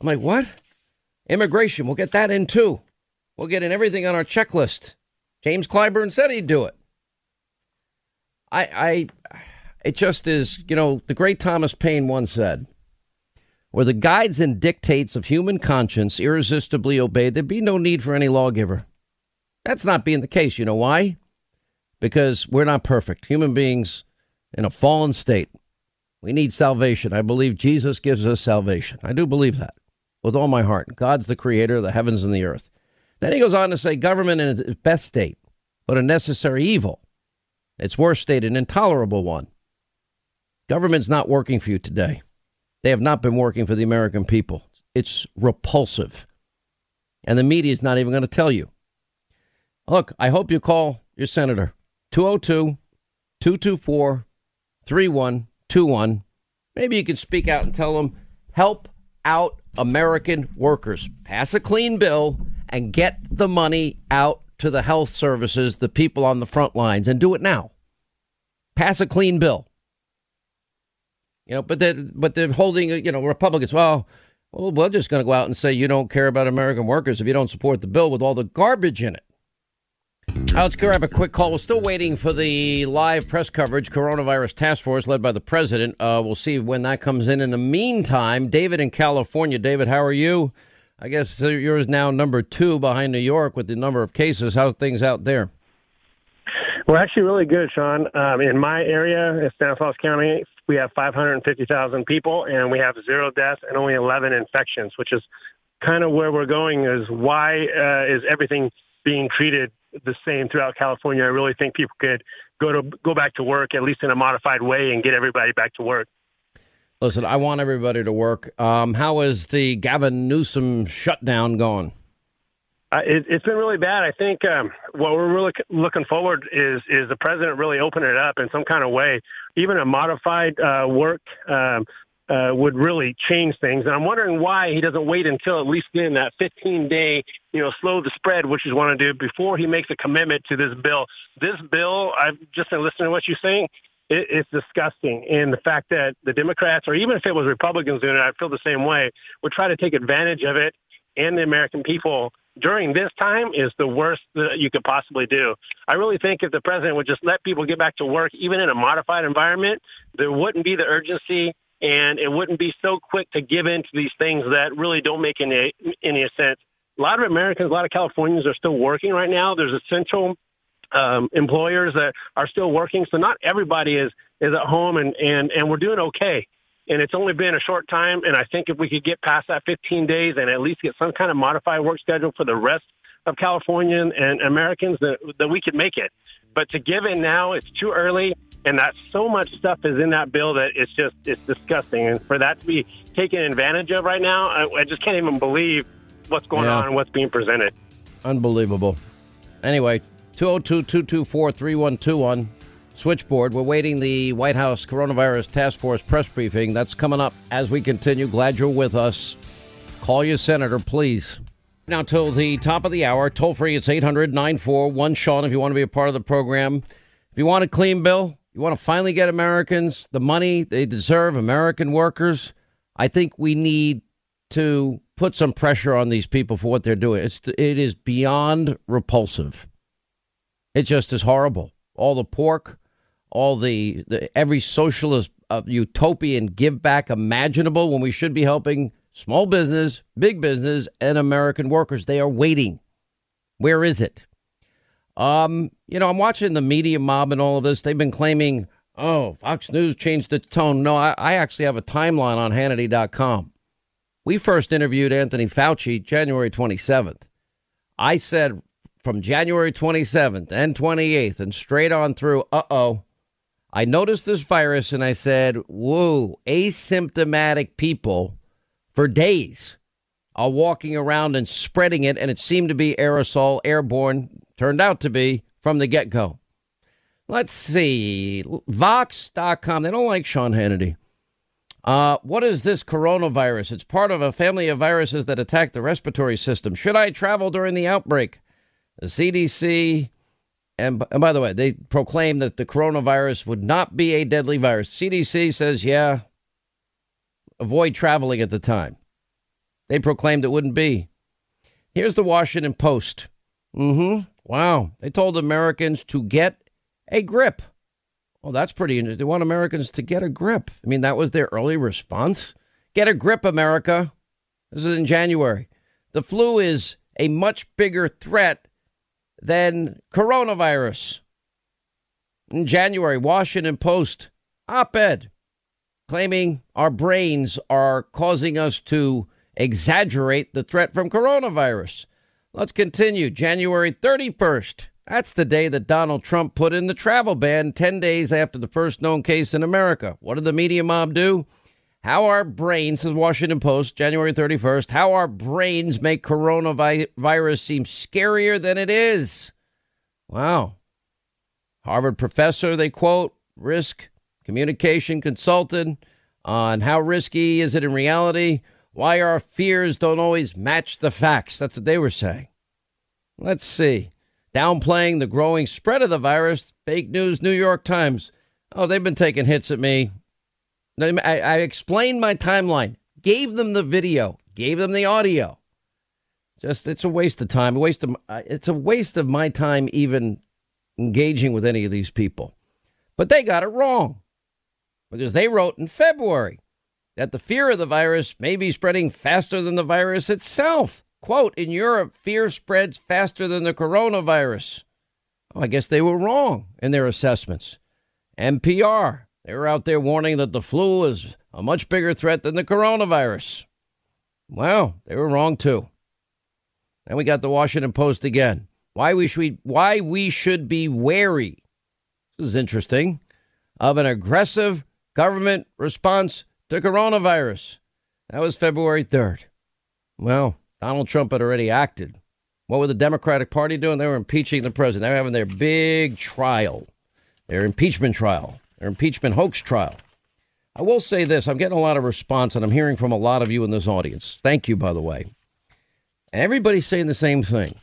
I'm like, what? Immigration, we'll get that in too. We'll get in everything on our checklist. James Clyburn said he'd do it. I, I, it just is, you know, the great Thomas Paine once said, were the guides and dictates of human conscience irresistibly obeyed, there'd be no need for any lawgiver. That's not being the case. You know why? Because we're not perfect. Human beings in a fallen state. We need salvation. I believe Jesus gives us salvation. I do believe that with all my heart. God's the creator of the heavens and the earth. Then he goes on to say government in its best state, but a necessary evil. Its worst state, an intolerable one. Government's not working for you today. They have not been working for the American people. It's repulsive. And the media is not even going to tell you. Look, I hope you call your senator. 202 224 3121. Maybe you can speak out and tell them, help out American workers. Pass a clean bill and get the money out to the health services, the people on the front lines, and do it now. Pass a clean bill. You know, but they're, but they're holding you know Republicans. Well, well, we're just going to go out and say you don't care about American workers if you don't support the bill with all the garbage in it. Now let's grab a quick call. We're still waiting for the live press coverage, coronavirus task force led by the president. Uh, we'll see when that comes in. In the meantime, David in California. David, how are you? I guess yours now number two behind New York with the number of cases. How's things out there? We're actually really good, Sean. Um, in my area, in Stanislaus County, we have 550,000 people, and we have zero deaths and only 11 infections, which is kind of where we're going. Is why uh, is everything being treated the same throughout California? I really think people could go to go back to work at least in a modified way and get everybody back to work. Listen, I want everybody to work. Um, how is the Gavin Newsom shutdown going? Uh, it, has been really bad. I think um, what we're really looking forward is is the president really opening it up in some kind of way. Even a modified uh, work um, uh, would really change things. And I'm wondering why he doesn't wait until at least in that 15 day, you know, slow the spread, which he's want to do before he makes a commitment to this bill. This bill, I've just been listening to what you're saying it, it's disgusting. And the fact that the Democrats, or even if it was Republicans doing it, I feel the same way, would try to take advantage of it and the American people during this time is the worst that you could possibly do. I really think if the president would just let people get back to work, even in a modified environment, there wouldn't be the urgency and it wouldn't be so quick to give in to these things that really don't make any any sense. A lot of Americans, a lot of Californians are still working right now. There's essential um, employers that are still working. So not everybody is is at home, and and and we're doing okay. And it's only been a short time, and I think if we could get past that 15 days and at least get some kind of modified work schedule for the rest of California and Americans, that that we could make it. But to give in now, it's too early, and that so much stuff is in that bill that it's just it's disgusting. And for that to be taken advantage of right now, I, I just can't even believe what's going yeah. on and what's being presented. Unbelievable. Anyway, 202 224 3121. Switchboard. We're waiting the White House Coronavirus Task Force press briefing. That's coming up as we continue. Glad you're with us. Call your senator, please. Now, till the top of the hour, toll free, it's 800 941 Sean if you want to be a part of the program. If you want a clean bill, You want to finally get Americans the money they deserve, American workers. I think we need to put some pressure on these people for what they're doing. It's it is beyond repulsive. It just is horrible. All the pork, all the, the every socialist uh, utopian give back imaginable when we should be helping small business, big business, and American workers. They are waiting. Where is it? Um, you know, I'm watching the media mob and all of this. They've been claiming, oh, Fox News changed its tone. No, I, I actually have a timeline on Hannity.com. We first interviewed Anthony Fauci January 27th. I said from January 27th and 28th and straight on through, uh oh, I noticed this virus and I said, whoa, asymptomatic people for days are walking around and spreading it, and it seemed to be aerosol, airborne, turned out to be from the get go. Let's see. Vox.com. They don't like Sean Hannity. Uh, what is this coronavirus? It's part of a family of viruses that attack the respiratory system. Should I travel during the outbreak? The CDC, and, and by the way, they proclaim that the coronavirus would not be a deadly virus. CDC says, yeah, avoid traveling at the time. They proclaimed it wouldn't be. Here's the Washington Post. Mm-hmm. Wow. They told Americans to get a grip. Well, that's pretty interesting. They want Americans to get a grip. I mean, that was their early response. Get a grip, America. This is in January. The flu is a much bigger threat than coronavirus. In January, Washington Post op ed claiming our brains are causing us to exaggerate the threat from coronavirus. Let's continue. January 31st. That's the day that Donald Trump put in the travel ban 10 days after the first known case in America. What did the media mob do? How our brains, says Washington Post, January 31st, how our brains make coronavirus seem scarier than it is. Wow. Harvard professor, they quote, risk communication consultant on how risky is it in reality, why our fears don't always match the facts. That's what they were saying. Let's see. Downplaying the growing spread of the virus, fake news, New York Times. Oh, they've been taking hits at me. I, I explained my timeline, gave them the video, gave them the audio. Just it's a waste of time. A waste of it's a waste of my time even engaging with any of these people. But they got it wrong because they wrote in February that the fear of the virus may be spreading faster than the virus itself. Quote, in Europe, fear spreads faster than the coronavirus. Oh, I guess they were wrong in their assessments. NPR, they were out there warning that the flu is a much bigger threat than the coronavirus. Well, they were wrong too. And we got the Washington Post again. Why we should why we should be wary. This is interesting. Of an aggressive government response to coronavirus. That was February 3rd. Well, Donald Trump had already acted. What were the Democratic Party doing? They were impeaching the president. They were having their big trial, their impeachment trial, their impeachment hoax trial. I will say this I'm getting a lot of response, and I'm hearing from a lot of you in this audience. Thank you, by the way. Everybody's saying the same thing.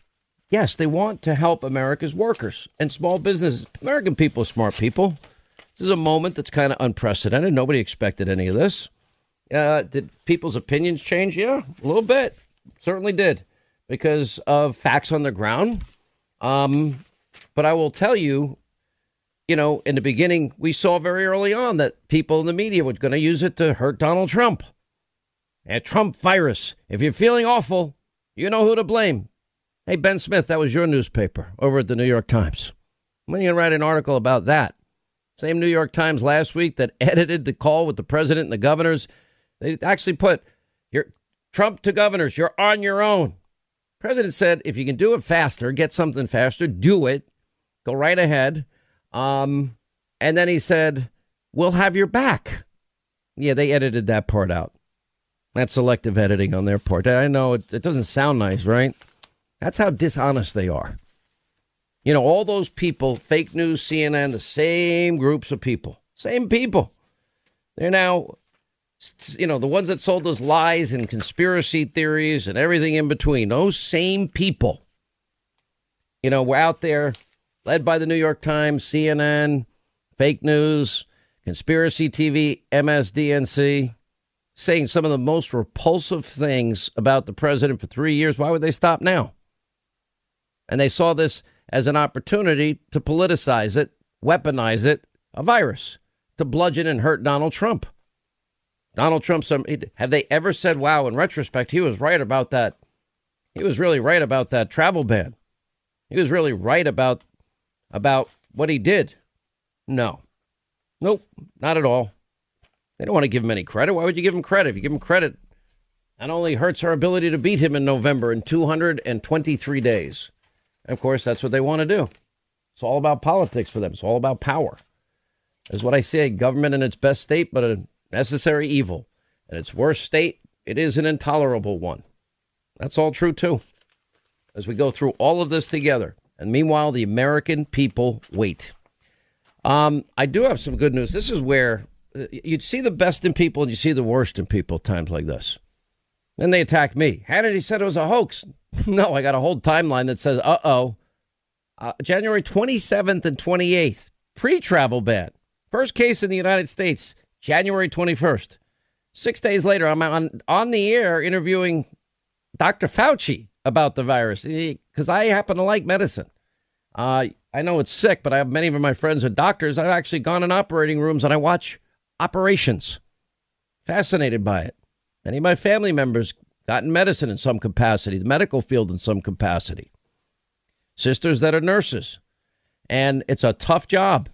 Yes, they want to help America's workers and small businesses. American people are smart people. This is a moment that's kind of unprecedented. Nobody expected any of this. Uh, did people's opinions change? Yeah, a little bit. Certainly did because of facts on the ground. Um, but I will tell you, you know, in the beginning, we saw very early on that people in the media were going to use it to hurt Donald Trump. A Trump virus. If you're feeling awful, you know who to blame. Hey, Ben Smith, that was your newspaper over at the New York Times. When are you going to write an article about that? Same New York Times last week that edited the call with the president and the governors. They actually put your Trump to governors, you're on your own. President said, if you can do it faster, get something faster, do it. Go right ahead. Um, and then he said, we'll have your back. Yeah, they edited that part out. That's selective editing on their part. I know it, it doesn't sound nice, right? That's how dishonest they are. You know, all those people, fake news, CNN, the same groups of people, same people. They're now, you know, the ones that sold us lies and conspiracy theories and everything in between. Those same people, you know, were out there led by the New York Times, CNN, fake news, conspiracy TV, MSDNC, saying some of the most repulsive things about the president for three years. Why would they stop now? And they saw this as an opportunity to politicize it, weaponize it, a virus, to bludgeon and hurt Donald Trump. Donald Trump, some have they ever said, wow, in retrospect, he was right about that. He was really right about that travel ban. He was really right about about what he did. No. Nope, not at all. They don't want to give him any credit. Why would you give him credit? If you give him credit, that only hurts our ability to beat him in November in 223 days. Of course, that's what they want to do. It's all about politics for them. It's all about power. Is what I say government in its best state, but a necessary evil. In its worst state, it is an intolerable one. That's all true, too. As we go through all of this together. And meanwhile, the American people wait. Um, I do have some good news. This is where uh, you see the best in people and you see the worst in people times like this. Then they attack me. Hannity said it was a hoax. no, I got a whole timeline that says, uh-oh, uh, January 27th and 28th, pre-travel ban. First case in the United States, January 21st. Six days later, I'm on, on the air interviewing Dr. Fauci about the virus because I happen to like medicine. Uh, I know it's sick, but I have many of my friends are doctors. I've actually gone in operating rooms and I watch operations. Fascinated by it. Many of my family members gotten medicine in some capacity, the medical field in some capacity. Sisters that are nurses. And it's a tough job.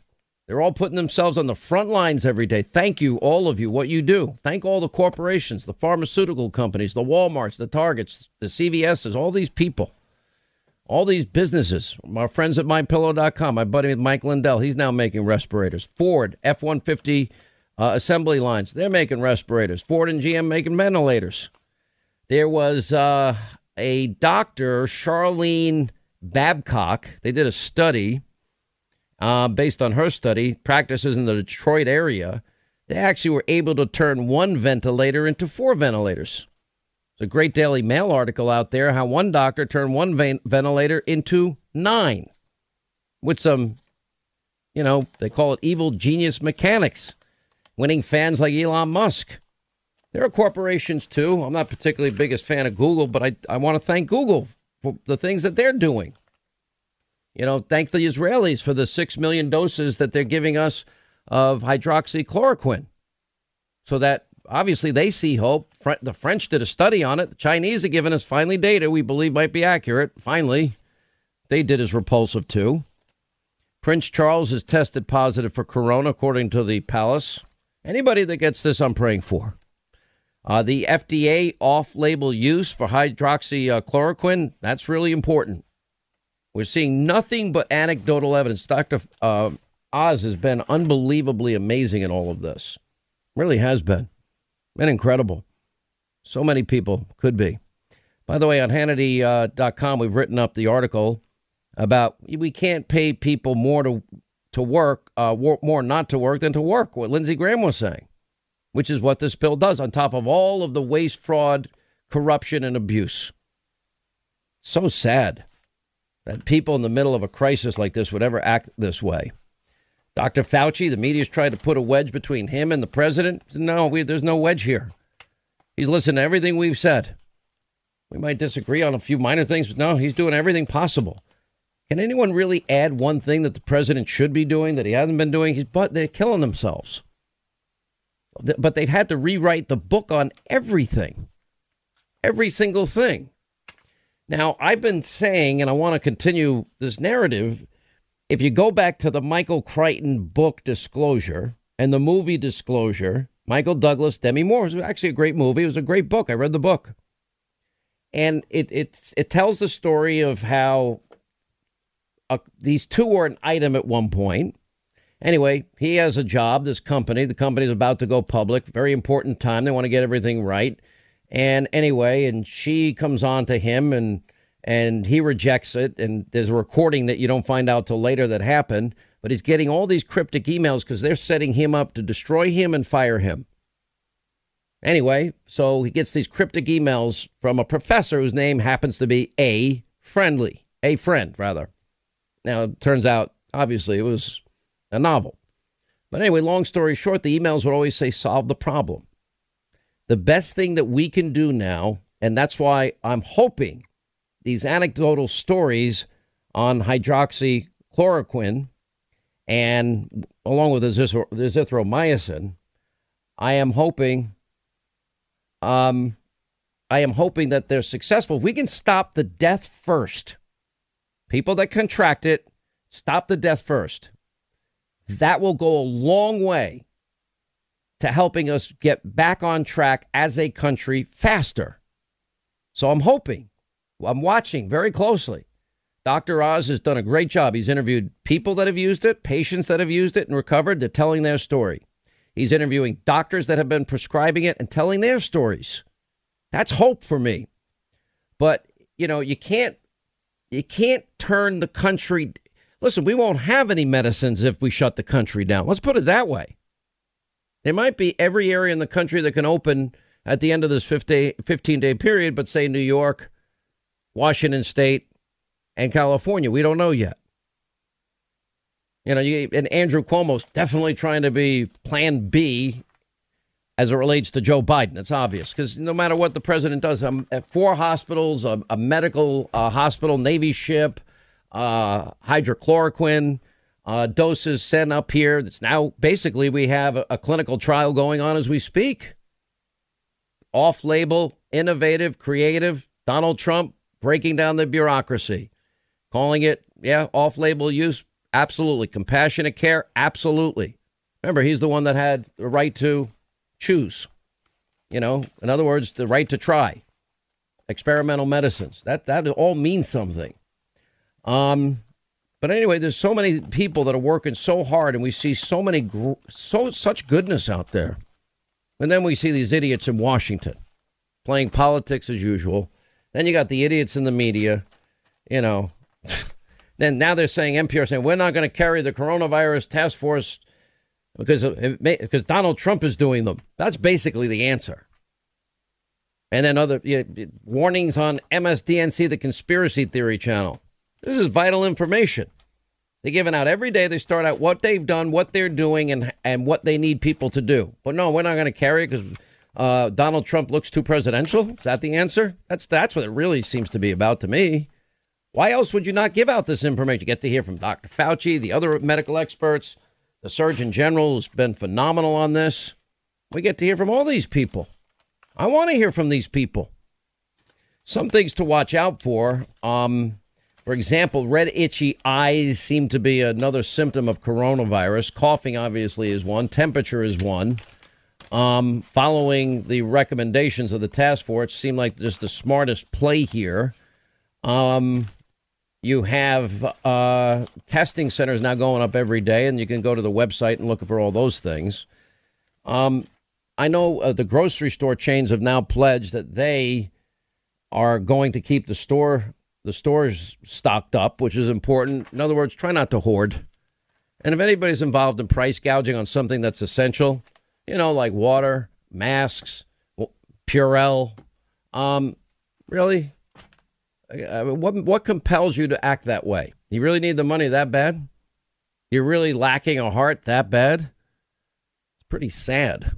They're all putting themselves on the front lines every day. Thank you, all of you, what you do. Thank all the corporations, the pharmaceutical companies, the Walmarts, the Targets, the CVSs, all these people, all these businesses. My friends at mypillow.com, my buddy Mike Lindell, he's now making respirators. Ford, F 150 uh, assembly lines, they're making respirators. Ford and GM making ventilators. There was uh, a doctor, Charlene Babcock, they did a study uh, based on her study, practices in the Detroit area, they actually were able to turn one ventilator into four ventilators. There's a great Daily Mail article out there how one doctor turned one ventilator into nine with some, you know, they call it evil genius mechanics, winning fans like Elon Musk. There are corporations too. I'm not particularly biggest fan of Google, but I, I want to thank Google for the things that they're doing. You know, thank the Israelis for the 6 million doses that they're giving us of hydroxychloroquine. So that obviously they see hope. The French did a study on it. The Chinese are giving us finally data we believe might be accurate. Finally, they did is repulsive too. Prince Charles has tested positive for corona, according to the palace. Anybody that gets this, I'm praying for. Uh, the FDA off label use for hydroxychloroquine, that's really important. We're seeing nothing but anecdotal evidence. Dr. Uh, Oz has been unbelievably amazing in all of this. Really has been. Been incredible. So many people could be. By the way, on Hannity.com, uh, we've written up the article about we can't pay people more to to work, uh, more not to work than to work. What Lindsey Graham was saying, which is what this bill does, on top of all of the waste, fraud, corruption, and abuse. So sad that people in the middle of a crisis like this would ever act this way. Dr. Fauci, the media's tried to put a wedge between him and the president. No, we, there's no wedge here. He's listened to everything we've said. We might disagree on a few minor things, but no, he's doing everything possible. Can anyone really add one thing that the president should be doing that he hasn't been doing? He's, but they're killing themselves. But they've had to rewrite the book on everything, every single thing. Now, I've been saying, and I want to continue this narrative. If you go back to the Michael Crichton book Disclosure and the movie Disclosure, Michael Douglas, Demi Moore, was actually a great movie. It was a great book. I read the book. And it, it, it tells the story of how uh, these two were an item at one point. Anyway, he has a job, this company. The company's about to go public. Very important time. They want to get everything right. And anyway, and she comes on to him and and he rejects it. And there's a recording that you don't find out till later that happened. But he's getting all these cryptic emails because they're setting him up to destroy him and fire him. Anyway, so he gets these cryptic emails from a professor whose name happens to be A. Friendly, a friend, rather. Now, it turns out, obviously, it was a novel. But anyway, long story short, the emails would always say solve the problem. The best thing that we can do now, and that's why I'm hoping these anecdotal stories on hydroxychloroquine and along with the azithromycin, I am hoping um, I am hoping that they're successful. If we can stop the death first, people that contract it, stop the death first. That will go a long way to helping us get back on track as a country faster. So I'm hoping, I'm watching very closely. Dr. Oz has done a great job. He's interviewed people that have used it, patients that have used it and recovered. They're telling their story. He's interviewing doctors that have been prescribing it and telling their stories. That's hope for me. But, you know, you can't you can't turn the country Listen, we won't have any medicines if we shut the country down. Let's put it that way. There might be every area in the country that can open at the end of this 15 day period, but say New York, Washington State, and California. We don't know yet. You know, you, and Andrew Cuomo's definitely trying to be Plan B as it relates to Joe Biden. It's obvious because no matter what the president does, um, four hospitals, a, a medical uh, hospital, Navy ship, uh, hydrochloroquine uh, doses sent up here. It's now basically we have a, a clinical trial going on as we speak. Off label, innovative, creative. Donald Trump breaking down the bureaucracy, calling it, yeah, off label use, Absolutely. Compassionate care? Absolutely. Remember, he's the one that had the right to choose. You know, in other words, the right to try experimental medicines. That that all means something. Um, but anyway, there's so many people that are working so hard, and we see so many so such goodness out there, and then we see these idiots in Washington playing politics as usual. Then you got the idiots in the media, you know. Then now they're saying NPR saying we're not going to carry the coronavirus task force because may, because Donald Trump is doing them. That's basically the answer. And then other you know, warnings on MSDNC, the conspiracy theory channel. This is vital information. They're giving out every day. They start out what they've done, what they're doing, and and what they need people to do. But no, we're not going to carry it because uh, Donald Trump looks too presidential. Is that the answer? That's that's what it really seems to be about to me. Why else would you not give out this information? You get to hear from Dr. Fauci, the other medical experts, the Surgeon General who's been phenomenal on this. We get to hear from all these people. I want to hear from these people. Some things to watch out for. Um, for example, red itchy eyes seem to be another symptom of coronavirus. Coughing, obviously, is one. Temperature is one. Um, following the recommendations of the task force, seem like just the smartest play here. Um, you have uh, testing centers now going up every day, and you can go to the website and look for all those things. Um, I know uh, the grocery store chains have now pledged that they are going to keep the store the stores stocked up, which is important. In other words, try not to hoard. And if anybody's involved in price gouging on something that's essential, you know, like water, masks, Purell, um, really, Mean, what what compels you to act that way? You really need the money that bad? You're really lacking a heart that bad? It's pretty sad.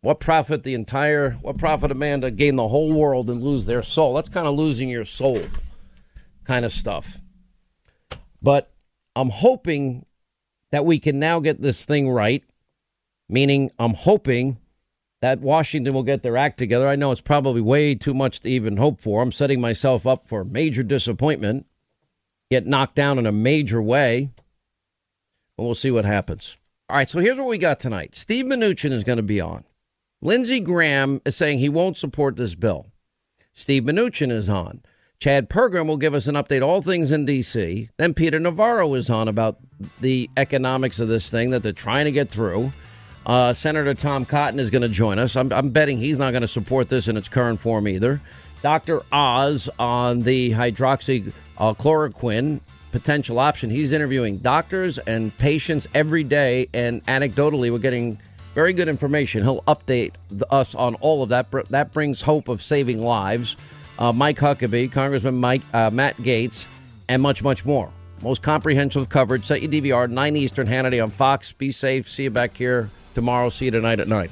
What profit the entire what profit a man to gain the whole world and lose their soul? That's kind of losing your soul kind of stuff. But I'm hoping that we can now get this thing right. Meaning I'm hoping that Washington will get their act together. I know it's probably way too much to even hope for. I'm setting myself up for major disappointment, get knocked down in a major way. But we'll see what happens. All right, so here's what we got tonight. Steve Mnuchin is going to be on. Lindsey Graham is saying he won't support this bill. Steve Mnuchin is on. Chad Pergram will give us an update, all things in D.C. Then Peter Navarro is on about the economics of this thing that they're trying to get through. Uh, Senator Tom Cotton is going to join us. I'm, I'm betting he's not going to support this in its current form either. Dr. Oz on the hydroxychloroquine potential option. He's interviewing doctors and patients every day, and anecdotally, we're getting very good information. He'll update us on all of that. That brings hope of saving lives. Uh, Mike Huckabee, Congressman Mike uh, Matt Gaetz, and much, much more. most comprehensive coverage. Set your DVR, 9 Eastern, Hannity on Fox. Be safe. See you back here tomorrow. See you tonight at night.